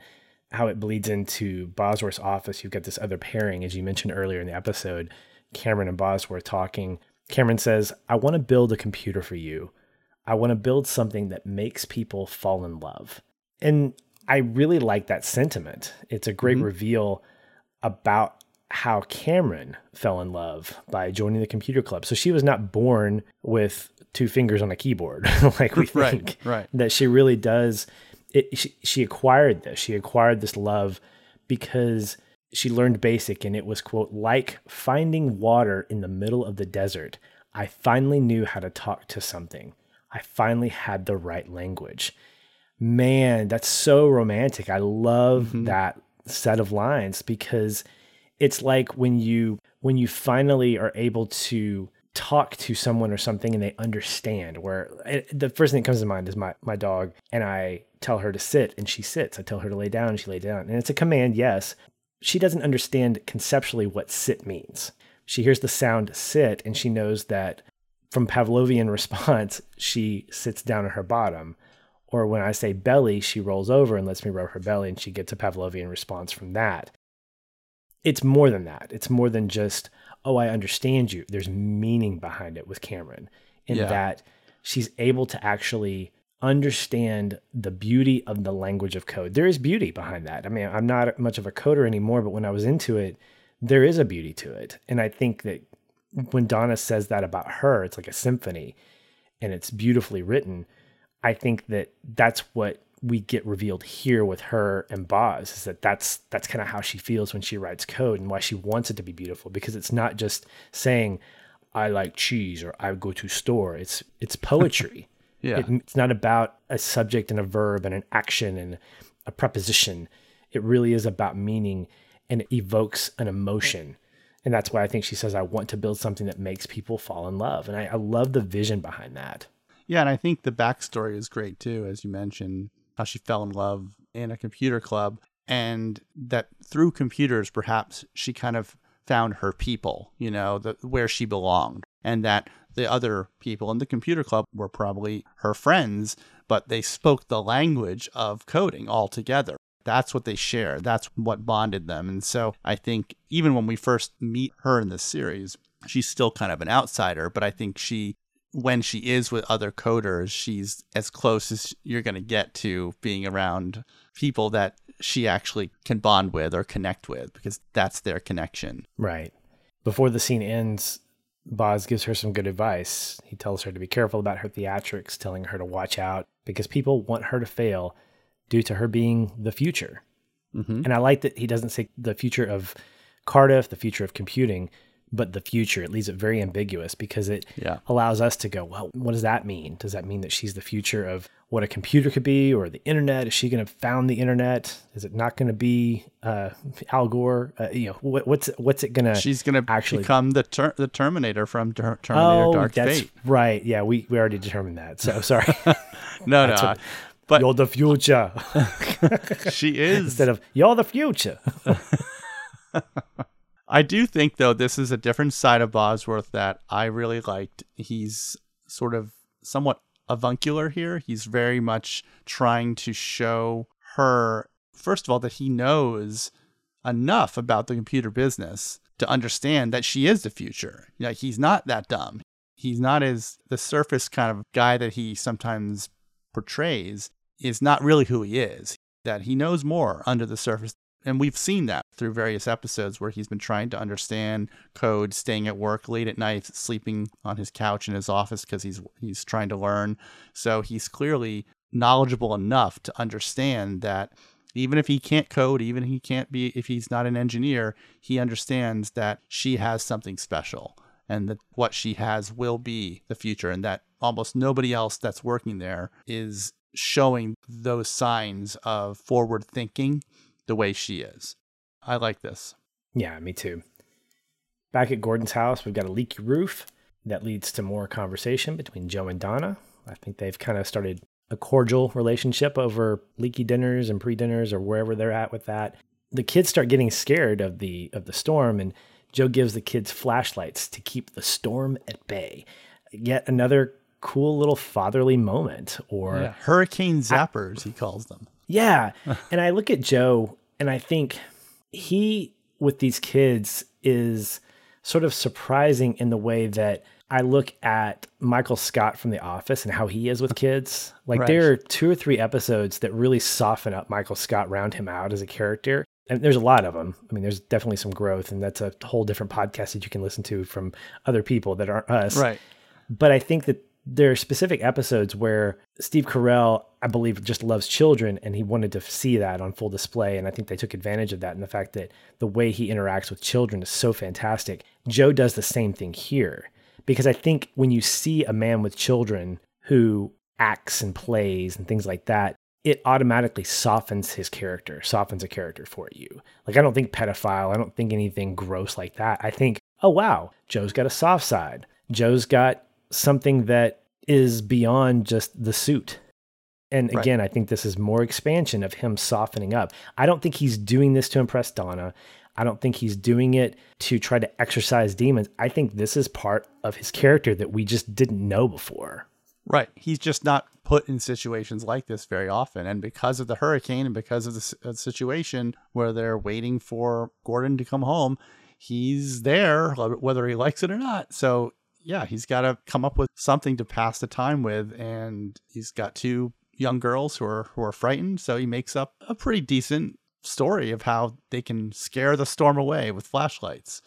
Speaker 1: how it bleeds into Bosworth's office. You've got this other pairing, as you mentioned earlier in the episode, Cameron and Bosworth talking. Cameron says, I want to build a computer for you. I want to build something that makes people fall in love. And I really like that sentiment. It's a great mm-hmm. reveal about how Cameron fell in love by joining the computer club. So she was not born with two fingers on a keyboard [laughs] like we [laughs]
Speaker 2: Right,
Speaker 1: think.
Speaker 2: right.
Speaker 1: That she really does. It, she, she acquired this. She acquired this love because she learned basic and it was quote like finding water in the middle of the desert. I finally knew how to talk to something. I finally had the right language. Man, that's so romantic. I love mm-hmm. that set of lines because it's like when you when you finally are able to talk to someone or something and they understand where the first thing that comes to mind is my my dog and I tell her to sit and she sits. I tell her to lay down and she lay down. And it's a command, yes. She doesn't understand conceptually what sit means. She hears the sound sit and she knows that from Pavlovian [laughs] response, she sits down on her bottom. Or when I say belly, she rolls over and lets me rub her belly and she gets a Pavlovian response from that. It's more than that. It's more than just, oh, I understand you. There's meaning behind it with Cameron in
Speaker 2: Yeah.
Speaker 1: that she's able to actually understand the beauty of the language of code. There is beauty behind that. I mean, I'm not much of a coder anymore, but when I was into it, there is a beauty to it. And I think that when Donna says that about her, it's like a symphony and it's beautifully written. I think that that's what we get revealed here with her and Boz is that that's that's kind of how she feels when she writes code and why she wants it to be beautiful because it's not just saying I like cheese or I go to store. It's it's poetry. [laughs]
Speaker 2: Yeah.
Speaker 1: It- it's not about a subject and a verb and an action and a preposition. It really is about meaning and it evokes an emotion. And that's why I think she says, I want to build something that makes people fall in love. And I, I love the vision behind that.
Speaker 2: Yeah, and I think the backstory is great too, as you mentioned, how she fell in love in a computer club, and that through computers, perhaps she kind of found her people, you know, the, where she belonged, and that the other people in the computer club were probably her friends, but they spoke the language of coding altogether. That's what they share. That's what bonded them. And so I think even when we first meet her in this series, she's still kind of an outsider, but I think she when she is with other coders, she's as close as you're going to get to being around people that she actually can bond with or connect with because that's their connection.
Speaker 1: Right. Before the scene ends, Boz gives her some good advice. He tells her to be careful about her theatrics, telling her to watch out because people want her to fail due to her being the future.
Speaker 2: Mm-hmm.
Speaker 1: And I like that he doesn't say the future of Cardiff, the future of computing, but the future. It leaves it very ambiguous because it
Speaker 2: Yeah.
Speaker 1: allows us to go, well, what does that mean? Does that mean that she's the future of what a computer could be or the internet? Is she going to found the internet? Is it not going to be uh, Al Gore? Uh, you know, what, what's what's it going to?
Speaker 2: She's going to
Speaker 1: actually
Speaker 2: become the ter- the Terminator from Ter- Terminator
Speaker 1: Oh,
Speaker 2: Dark
Speaker 1: that's
Speaker 2: Fate.
Speaker 1: right. Yeah, we, we already determined that. So [laughs] sorry.
Speaker 2: No, no.
Speaker 1: What-
Speaker 2: but
Speaker 1: you're the future [laughs]
Speaker 2: she is
Speaker 1: instead of you're the future. [laughs]
Speaker 2: I do think though this is a different side of Bosworth that I really liked. He's sort of somewhat avuncular here. He's very much trying to show her first of all that he knows enough about the computer business to understand that she is the future. Like he's not that dumb. He's not as the surface kind of guy that he sometimes portrays is not really who he is. That he knows more under the surface and we've seen that through various episodes where he's been trying to understand code, staying at work late at night, sleeping on his couch in his office because he's he's trying to learn. So he's clearly knowledgeable enough to understand that even if he can't code, even if he can't be if he's not an engineer, he understands that she has something special and that what she has will be the future and that almost nobody else that's working there is showing those signs of forward thinking the way she is. I like this.
Speaker 1: Yeah, me too. Back at Gordon's house, we've got a leaky roof that leads to more conversation between Joe and Donna. I think they've kind of started a cordial relationship over leaky dinners and pre-dinners or wherever they're at with that. The kids start getting scared of the of the storm and Joe gives the kids flashlights to keep the storm at bay. Yet another cool little fatherly moment or
Speaker 2: Yeah. Hurricane zappers, he calls them.
Speaker 1: yeah. and I look at Joe and I think he, with these kids, is sort of surprising in the way that I look at Michael Scott from The Office and how he is with kids. Like
Speaker 2: Right.
Speaker 1: there are two or three episodes that really soften up Michael Scott, round him out as a character. And there's a lot of them. I mean, there's definitely some growth, and that's a whole different podcast that you can listen to from other people that aren't us
Speaker 2: Right.
Speaker 1: but I think that there are specific episodes where Steve Carell, I believe, just loves children and he wanted to see that on full display. And I think they took advantage of that. And the fact that the way he interacts with children is so fantastic. Joe does the same thing here because I think when you see a man with children who acts and plays and things like that, it automatically softens his character, softens a character for you. Like, I don't think pedophile, I don't think anything gross like that. I think, oh, wow, Joe's got a soft side. Joe's got something that is beyond just the suit. And
Speaker 2: Right.
Speaker 1: again, I think this is more expansion of him softening up. I don't think he's doing this to impress Donna. I don't think he's doing it to try to exercise demons. I think this is part of his character that we just didn't know before.
Speaker 2: Right. He's just not put in situations like this very often. And because of the hurricane and because of the uh, situation where they're waiting for Gordon to come home, he's there, whether he likes it or not. So, yeah, he's got to come up with something to pass the time with. And he's got two young girls who are, who are frightened. So he makes up a pretty decent story of how they can scare the storm away with flashlights.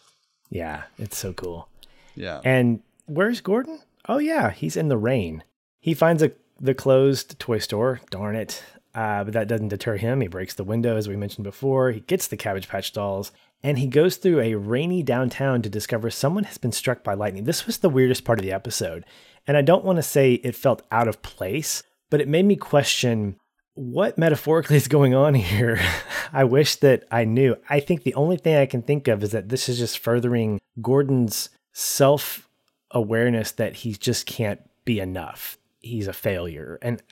Speaker 1: Yeah, it's so cool.
Speaker 2: Yeah.
Speaker 1: And where's Gordon? Oh yeah, he's in the rain. He finds a the closed toy store. Darn it! Uh, but that doesn't deter him. He breaks the window, as we mentioned before. He gets the Cabbage Patch dolls, and he goes through a rainy downtown to discover someone has been struck by lightning. This was the weirdest part of the episode, and I don't want to say it felt out of place, but it made me question what metaphorically [laughs] is going on here. [laughs] I wish that I knew. I think the only thing I can think of is that this is just furthering Gordon's self awareness that he just can't be enough. He's a failure. And,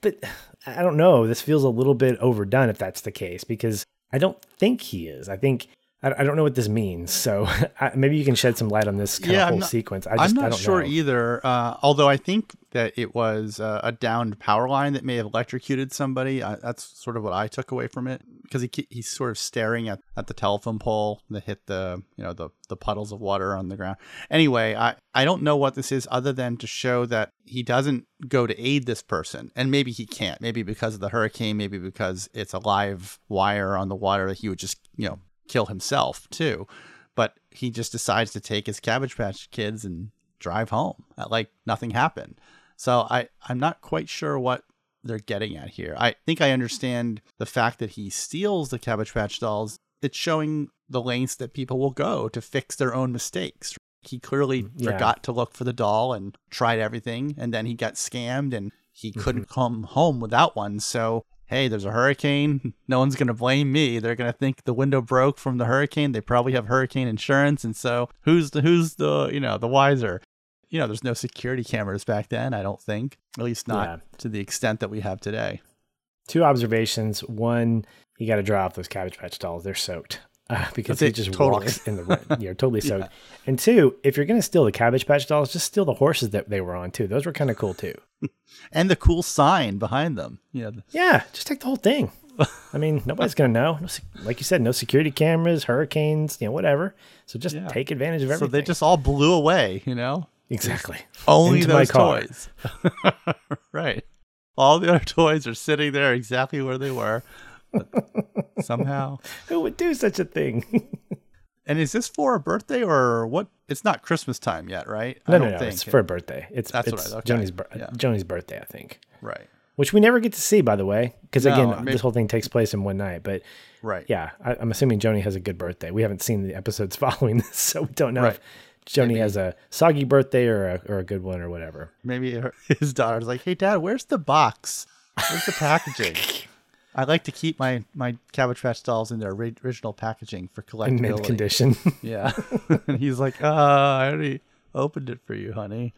Speaker 1: but I don't know. This feels a little bit overdone if that's the case, because I don't think he is. I think. I I don't know what this means, so [laughs] maybe you can shed some light on this kind
Speaker 2: Yeah,
Speaker 1: of whole
Speaker 2: not-
Speaker 1: sequence. I just,
Speaker 2: I'm
Speaker 1: I
Speaker 2: not sure
Speaker 1: know.
Speaker 2: either. Uh, although I think that it was uh, a downed power line that may have electrocuted somebody. I, that's sort of what I took away from it because he he's sort of staring at, at the telephone pole that hit the you know the the puddles of water on the ground. Anyway, I I don't know what this is other than to show that he doesn't go to aid this person, and maybe he can't. Maybe because of the hurricane. Maybe because it's a live wire on the water that he would just you know kill himself too but he just decides to take his cabbage patch kids and drive home uh, like nothing happened so i i'm not quite sure what they're getting at here i think i understand the fact that he steals the cabbage patch dolls it's showing the lengths that people will go to fix their own mistakes. He clearly
Speaker 1: Yeah.
Speaker 2: forgot to look for the doll and tried everything, and then he got scammed and he
Speaker 1: Mm-hmm.
Speaker 2: couldn't come home without one. So, hey, there's a hurricane. [laughs] No one's going to blame me. They're going to think the window broke from the hurricane. They probably have hurricane insurance, and so who's the who's the you know the wiser? You know, there's no security cameras back then. I don't think, at least not
Speaker 1: Yeah.
Speaker 2: to the extent that we have today.
Speaker 1: Two observations. One, you got to draw off those Cabbage Patch dolls. They're soaked uh, [laughs] because
Speaker 2: That's
Speaker 1: he
Speaker 2: it,
Speaker 1: just
Speaker 2: totally.
Speaker 1: walks in the [laughs] rain. You're totally soaked. And two, if you're going to steal the Cabbage Patch dolls, just steal the horses that they were on too. Those were kind of cool too. [laughs]
Speaker 2: And the cool sign behind them. Yeah.
Speaker 1: Yeah, just take the whole thing. I mean, nobody's going to know. No, like you said, no security cameras, hurricanes, you know, whatever. So just
Speaker 2: Yeah.
Speaker 1: take advantage of everything.
Speaker 2: so they just all blew away. You know,
Speaker 1: exactly.
Speaker 2: only
Speaker 1: Into
Speaker 2: those toys. right. All the other toys are sitting there exactly where they were. But somehow. [laughs]
Speaker 1: Who would do such a thing? [laughs]
Speaker 2: And is this for a birthday or what? It's not Christmas time yet, right?
Speaker 1: no,
Speaker 2: I
Speaker 1: no,
Speaker 2: don't
Speaker 1: no.
Speaker 2: think.
Speaker 1: It's for a birthday. It's
Speaker 2: That's what
Speaker 1: it's
Speaker 2: I- okay.
Speaker 1: Joanie's
Speaker 2: Yeah.
Speaker 1: Joanie's birthday, I think.
Speaker 2: right.
Speaker 1: Which we never get to see, by the way, because
Speaker 2: No,
Speaker 1: again,
Speaker 2: mean-
Speaker 1: this whole thing takes place in one night. But
Speaker 2: Right.
Speaker 1: yeah, I, I'm assuming Joanie has a good birthday. We haven't seen the episodes [laughs] following this, so we don't know
Speaker 2: Right.
Speaker 1: if Joanie has a soggy birthday or a, or a good one or whatever.
Speaker 2: Maybe her, his daughter's like, "Hey, Dad, where's the box? Where's the packaging?" I like to keep my my Cabbage Patch dolls in their original packaging for
Speaker 1: In mint condition. [laughs]
Speaker 2: Yeah, and [laughs] he's like, "Uh, I already opened it for you, honey.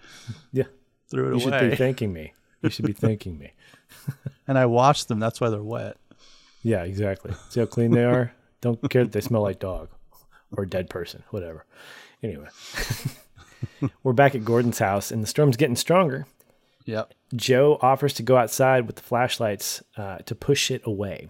Speaker 1: yeah.
Speaker 2: Threw it
Speaker 1: You
Speaker 2: it
Speaker 1: should be thanking me. You should be [laughs] thanking me.
Speaker 2: and I washed them. That's why they're wet."
Speaker 1: Yeah, exactly. See how clean they are? Don't care that they smell like dog or dead person, whatever. Anyway, we're back at Gordon's house and the storm's getting stronger.
Speaker 2: Yep.
Speaker 1: Joe offers to go outside with the flashlights uh, to push it away.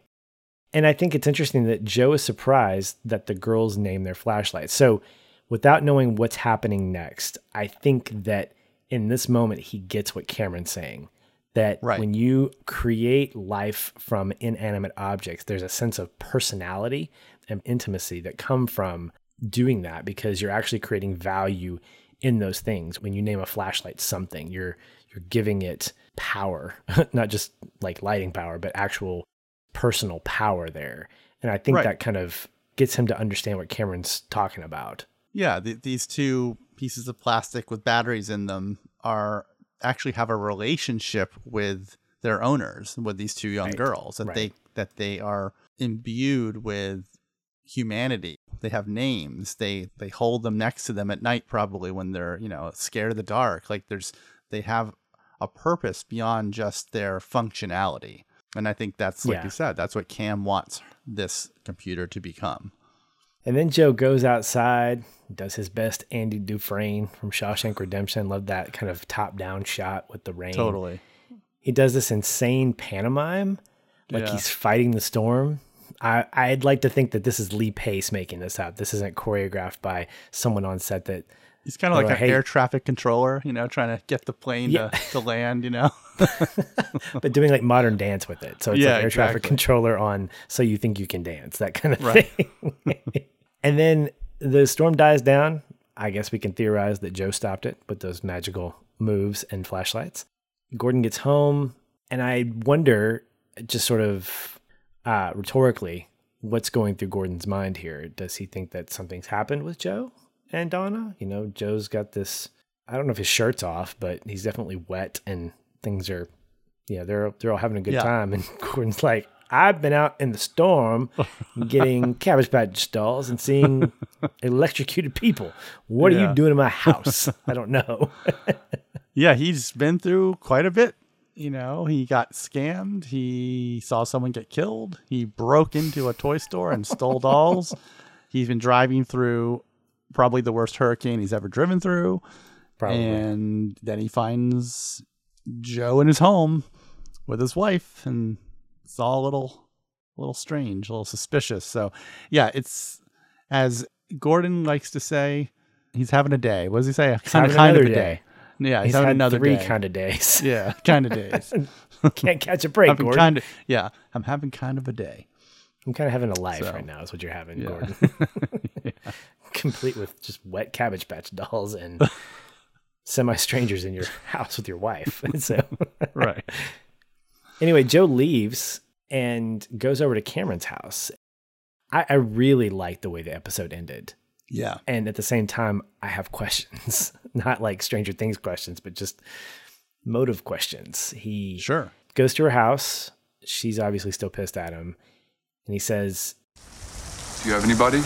Speaker 1: And I think it's interesting that Joe is surprised that the girls name their flashlights. So, without knowing what's happening next, I think that in this moment, he gets what Cameron's saying. That
Speaker 2: Right.
Speaker 1: when you create life from inanimate objects, there's a sense of personality and intimacy that come from doing that because you're actually creating value in those things. When you name a flashlight something, you're you're giving it power, [laughs] not just like lighting power, but actual personal power there. And I think
Speaker 2: Right.
Speaker 1: that kind of gets him to understand what Cameron's talking about.
Speaker 2: Yeah, th- these two pieces of plastic with batteries in them are actually have a relationship with their owners, with these two young
Speaker 1: Right,
Speaker 2: girls that
Speaker 1: right.
Speaker 2: they that they are imbued with humanity. They have names. They they hold them next to them at night probably when they're, you know, scared of the dark. Like there's they have a purpose beyond just their functionality. And I think that's like
Speaker 1: Yeah.
Speaker 2: you said, that's what Cam wants this computer to become.
Speaker 1: And then Joe goes outside, does his best Andy Dufresne from Shawshank Redemption. Love that kind of top down shot with the rain.
Speaker 2: Totally.
Speaker 1: He does this insane pantomime, like
Speaker 2: Yeah.
Speaker 1: he's fighting the storm. I, I'd like to think that this is Lee Pace making this up. This isn't choreographed by someone on set that
Speaker 2: He's kind of like an air traffic controller, you know, trying to get the plane
Speaker 1: Yeah.
Speaker 2: to, to [laughs] land, you know? [laughs]
Speaker 1: but doing like modern dance with it. So it's
Speaker 2: Yeah,
Speaker 1: like air traffic controller on so you think you can dance, that kind of
Speaker 2: Right.
Speaker 1: thing. [laughs] and then the storm dies down. I guess we can theorize that Joe stopped it with those magical moves and flashlights. Gordon gets home, and I wonder, just sort of uh, rhetorically, what's going through Gordon's mind here. Does he think that something's happened with Joe and Donna? You know, Joe's got this. I don't know if his shirt's off, but he's definitely wet, and things are yeah, they're they're all having a good
Speaker 2: Yeah.
Speaker 1: time, and [laughs] Gordon's like, I've been out in the storm [laughs] getting cabbage patch dolls and seeing [laughs] electrocuted people. What are you doing in my house? I don't know.
Speaker 2: Yeah, he's been through quite a bit. You know, he got scammed. He saw someone get killed. He broke into a toy store and stole dolls. He's been driving through probably the worst hurricane he's ever driven through.
Speaker 1: Probably.
Speaker 2: And then he finds Joe in his home with his wife, and it's all a little, a little strange, a little suspicious. So, yeah, it's as Gordon likes to say, he's having a day. What does he say? Kind,
Speaker 1: having
Speaker 2: kind of a day.
Speaker 1: day.
Speaker 2: Yeah, he's,
Speaker 1: He's
Speaker 2: having another
Speaker 1: three
Speaker 2: day.
Speaker 1: kind of days. [laughs]
Speaker 2: Yeah, kind of days. [laughs]
Speaker 1: Can't catch a break, Gordon.
Speaker 2: kind of yeah, I'm having kind of a day.
Speaker 1: I'm kind of having a life
Speaker 2: So,
Speaker 1: right now. Is what you're having,
Speaker 2: yeah.
Speaker 1: Gordon. [laughs] Complete with just wet cabbage patch dolls and [laughs] semi strangers in your house with your wife. [laughs] so
Speaker 2: Right. [laughs]
Speaker 1: anyway, Joe leaves and goes over to Cameron's house. I, I really like the way the episode ended.
Speaker 2: Yeah.
Speaker 1: And at the same time, I have questions, not like Stranger Things questions, but just motive questions. He
Speaker 2: Sure.
Speaker 1: goes to her house. She's obviously still pissed at him. And he says,
Speaker 4: Do you have anybody?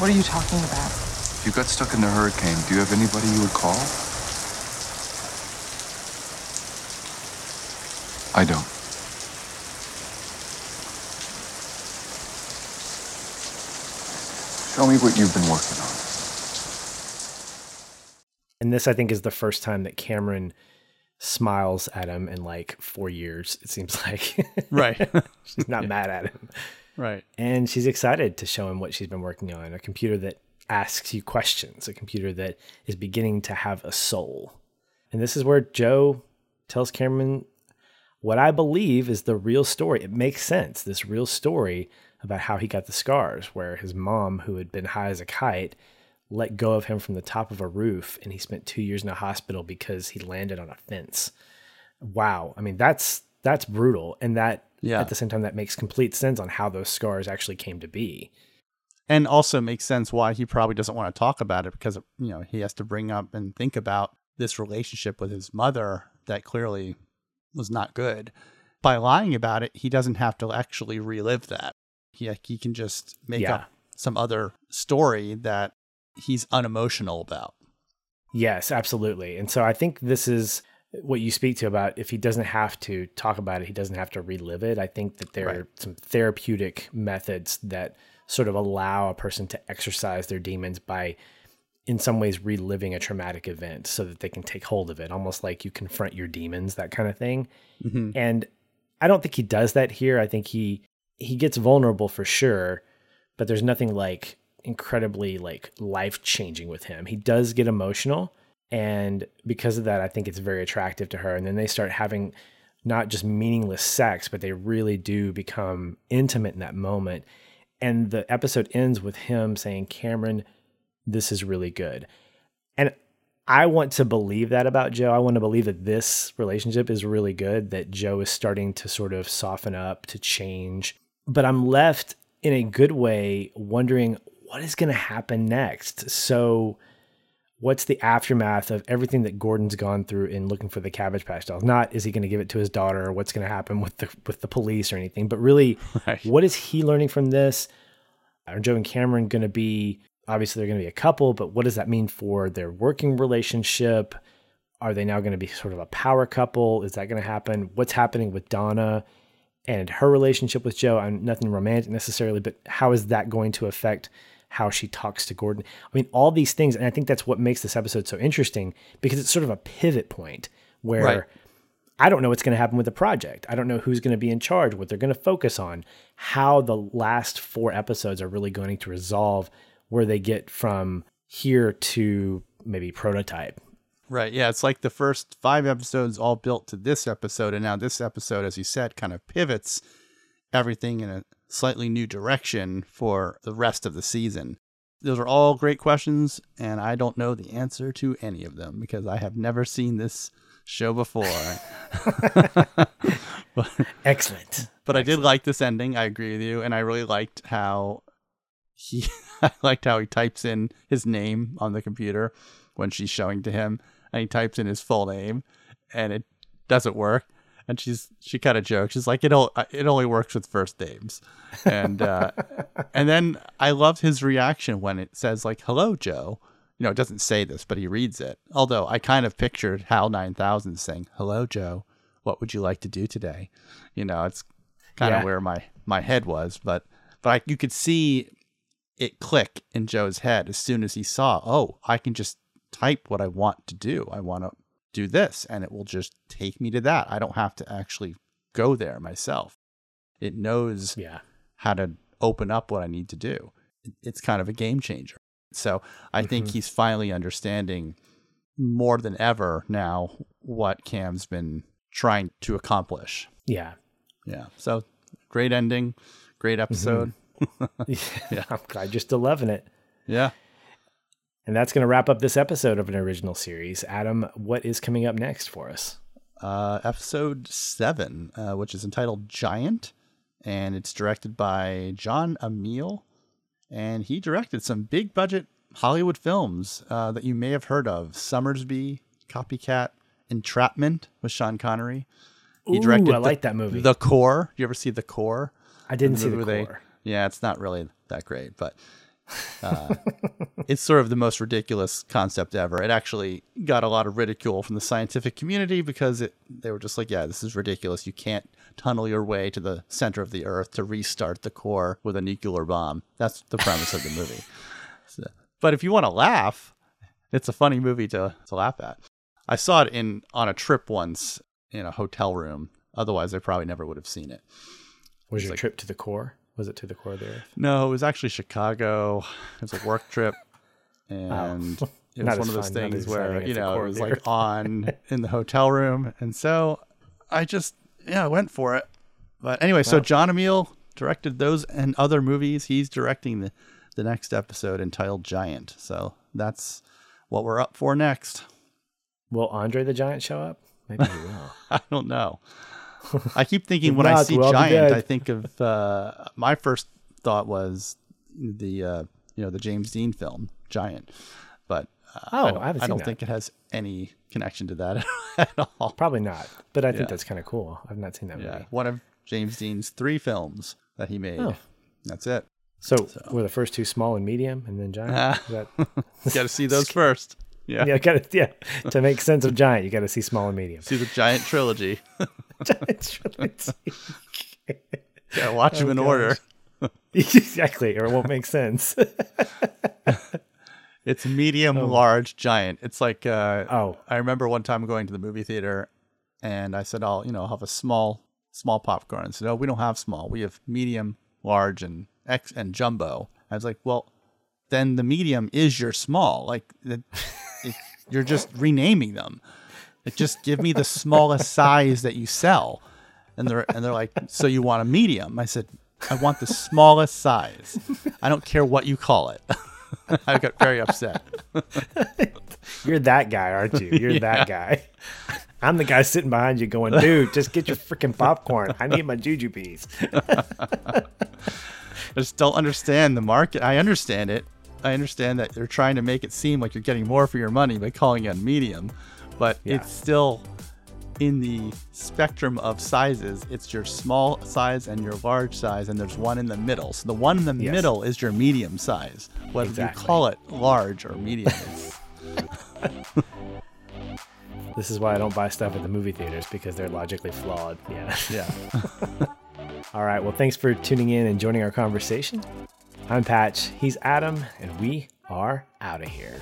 Speaker 3: What are you talking about?
Speaker 4: If you got stuck in the hurricane, do you have anybody you would call? I don't. Show me what you've been working on.
Speaker 1: and this I think is the first time that Cameron smiles at him in like four years, it seems like. [laughs]
Speaker 2: Right.
Speaker 1: she's not [laughs] mad at him.
Speaker 2: Right.
Speaker 1: And she's excited to show him what she's been working on a computer that asks you questions, a computer that is beginning to have a soul. And this is where Joe tells Cameron what I believe is the real story. It makes sense, this real story about how he got the scars, where his mom, who had been high as a kite, let go of him from the top of a roof and he spent two years in a hospital because he landed on a fence. Wow. I mean, that's that's brutal. And that
Speaker 2: Yeah.
Speaker 1: at the same time that makes complete sense on how those scars actually came to be.
Speaker 2: And also makes sense why he probably doesn't want to talk about it because you know he has to bring up and think about this relationship with his mother that clearly was not good. By lying about it, he doesn't have to actually relive that. He he can just make
Speaker 1: Yeah.
Speaker 2: up some other story that he's unemotional about.
Speaker 1: Yes, absolutely. And so I think this is what you speak to about if he doesn't have to talk about it, he doesn't have to relive it. I think that there
Speaker 2: Right.
Speaker 1: are some therapeutic methods that sort of allow a person to exercise their demons by in some ways reliving a traumatic event so that they can take hold of it, almost like you confront your demons, that kind of thing.
Speaker 2: Mm-hmm.
Speaker 1: And I don't think he does that here. I think he he gets vulnerable for sure, but there's nothing like incredibly like life changing with him. He does get emotional, and because of that, I think it's very attractive to her. And then they start having not just meaningless sex, but they really do become intimate in that moment. And the episode ends with him saying, "Cameron, this is really good." And I want to believe that about Joe. I want to believe that this relationship is really good, that Joe is starting to sort of soften up, to change. But I'm left in a good way wondering what is going to happen next. So, what's the aftermath of everything that Gordon's gone through in looking for the Cabbage Patch dolls? Not is he going to give it to his daughter or what's going to happen with the with the police or anything, but really [laughs]
Speaker 2: Right.
Speaker 1: what is he learning from this? Are Joe and Cameron going to be obviously they're going to be a couple, but what does that mean for their working relationship? Are they now going to be sort of a power couple? Is that going to happen? What's happening with Donna and her relationship with Joe? I'm nothing romantic necessarily, but how is that going to affect how she talks to Gordon? I mean, all these things, and I think that's what makes this episode so interesting because it's sort of a pivot point where
Speaker 2: Right.
Speaker 1: I don't know what's going to happen with the project. I don't know who's going to be in charge, what they're going to focus on, how the last four episodes are really going to resolve where they get from here to maybe prototype.
Speaker 2: Right. Yeah. It's like the first five episodes all built to this episode. And now this episode, as you said, kind of pivots everything in a slightly new direction for the rest of the season. Those are all great questions. And I don't know the answer to any of them because I have never seen this show before. [laughs] [laughs]
Speaker 1: Excellent.
Speaker 2: but I did like this ending. I agree with you. And I really liked how he, [laughs] I liked how he types in his name on the computer when she's showing to him and he types in his full name and it doesn't work. And she's, she kind of jokes. She's like, it, o- it only works with first names. And, uh, [laughs] and then I loved his reaction when it says like, hello, Joe. You know, it doesn't say this, but he reads it. Although I kind of pictured Hal 9000 saying, hello, Joe. What would you like to do today? You know, it's kind of
Speaker 1: Yeah.
Speaker 2: where my my head was, but but I, you could see it click in Joe's head as soon as he saw, oh, I can just type what I want to do. I want to do this, and it will just take me to that. I don't have to actually go there myself. It knows
Speaker 1: Yeah.
Speaker 2: how to open up what I need to do. It's kind of a game changer. So I think
Speaker 1: Mhm.
Speaker 2: he's finally understanding more than ever now what Cam's been trying to accomplish.
Speaker 1: Yeah.
Speaker 2: Yeah. So great ending, great episode. [laughs] [laughs]
Speaker 1: yeah. I'm just you're loving it.
Speaker 2: Yeah.
Speaker 1: And that's going to wrap up this episode of an original series. Adam, what is coming up next for us?
Speaker 2: Uh, episode seven, uh, which is entitled Giant. and it's directed by Jon Amiel, and he directed some big budget Hollywood films uh, that you may have heard of: Sommersby, Copycat, Entrapment with Sean Connery. He
Speaker 1: Ooh,
Speaker 2: directed
Speaker 1: I
Speaker 2: the-
Speaker 1: like that movie.
Speaker 2: The Core. You ever see The Core?
Speaker 1: I didn't see the
Speaker 2: where they-
Speaker 1: core.
Speaker 2: yeah, it's not really that great, but uh, it's sort of the most ridiculous concept ever. It actually got a lot of ridicule from the scientific community because it they were just like, yeah, this is ridiculous. You can't tunnel your way to the center of the Earth to restart the core with a nuclear bomb. That's the premise of the movie. [laughs] So- but if you want to laugh, it's a funny movie to, to laugh at. I saw it in on a trip once in a hotel room. Otherwise, I probably never would have seen it.
Speaker 1: Was your trip to the core? Was it to the core of the earth?
Speaker 2: No, it was actually Chicago. It was a work trip, [laughs] oh. and it [laughs] was
Speaker 1: Oh.
Speaker 2: One of those
Speaker 1: fun,
Speaker 2: things where you know it was like on [laughs] in the hotel room, and so I just yeah I went for it. But anyway, so Jon Amiel directed those and other movies. He's directing the the next episode entitled Giant. So that's what we're up for next.
Speaker 1: Will Andre the Giant show up? Maybe he will.
Speaker 2: I don't know. I keep thinking when I see
Speaker 1: we'll
Speaker 2: Giant. I think of uh, my first thought was the uh, you know the James Dean film Giant, but uh,
Speaker 1: Oh,
Speaker 2: I don't,
Speaker 1: I
Speaker 2: I don't think it has any connection to that [laughs] at all.
Speaker 1: Probably not. But I think
Speaker 2: Yeah.
Speaker 1: that's kind of cool. I've not seen that
Speaker 2: Yeah,
Speaker 1: movie.
Speaker 2: one of James Dean's three films that he made.
Speaker 1: Oh.
Speaker 2: That's it.
Speaker 1: So, were the first two small and medium, and then giant? Is that, [laughs]
Speaker 2: Got to see [laughs] those first. Yeah.
Speaker 1: yeah, got to yeah. To make sense of giant, you got to see small and medium.
Speaker 2: See the Giant trilogy.
Speaker 1: Giant's trilogy.
Speaker 2: yeah, [laughs] watch them in
Speaker 1: Oh, gosh.
Speaker 2: order. [laughs]
Speaker 1: exactly, or it won't make sense. [laughs]
Speaker 2: It's medium, large, giant. It's like uh,
Speaker 1: Oh.
Speaker 2: I remember one time going to the movie theater, and I said, "I'll you know I'll have a small small popcorn." And said, "No, we don't have small. We have medium, large, and X and jumbo." I was like, "Well, then the medium is your small. Like the, it, you're just renaming them. Just give me the smallest size that you sell." And they're and they're like, "So you want a medium?" I said, "I want the smallest size. I don't care what you call it." [laughs] I got very upset. [laughs]
Speaker 1: You're that guy, aren't you? You're that guy. I'm the guy sitting behind you going, dude, just get your freaking popcorn. I need my Jujubes. [laughs]
Speaker 2: I just don't understand the market. I understand it. I understand that they're trying to make it seem like you're getting more for your money by calling it medium, but
Speaker 1: Yeah.
Speaker 2: it's still in the spectrum of sizes. It's your small size and your large size, and there's one in the middle. So the one in the
Speaker 1: Yes.
Speaker 2: middle is your medium size. Whether
Speaker 1: Exactly.
Speaker 2: you call it large or medium, [laughs]
Speaker 1: This is why I don't buy stuff at the movie theaters because they're logically flawed. Yeah.
Speaker 2: yeah. [laughs]
Speaker 1: All right. Well, thanks for tuning in and joining our conversation. I'm Patch. He's Adam, and we are out of here.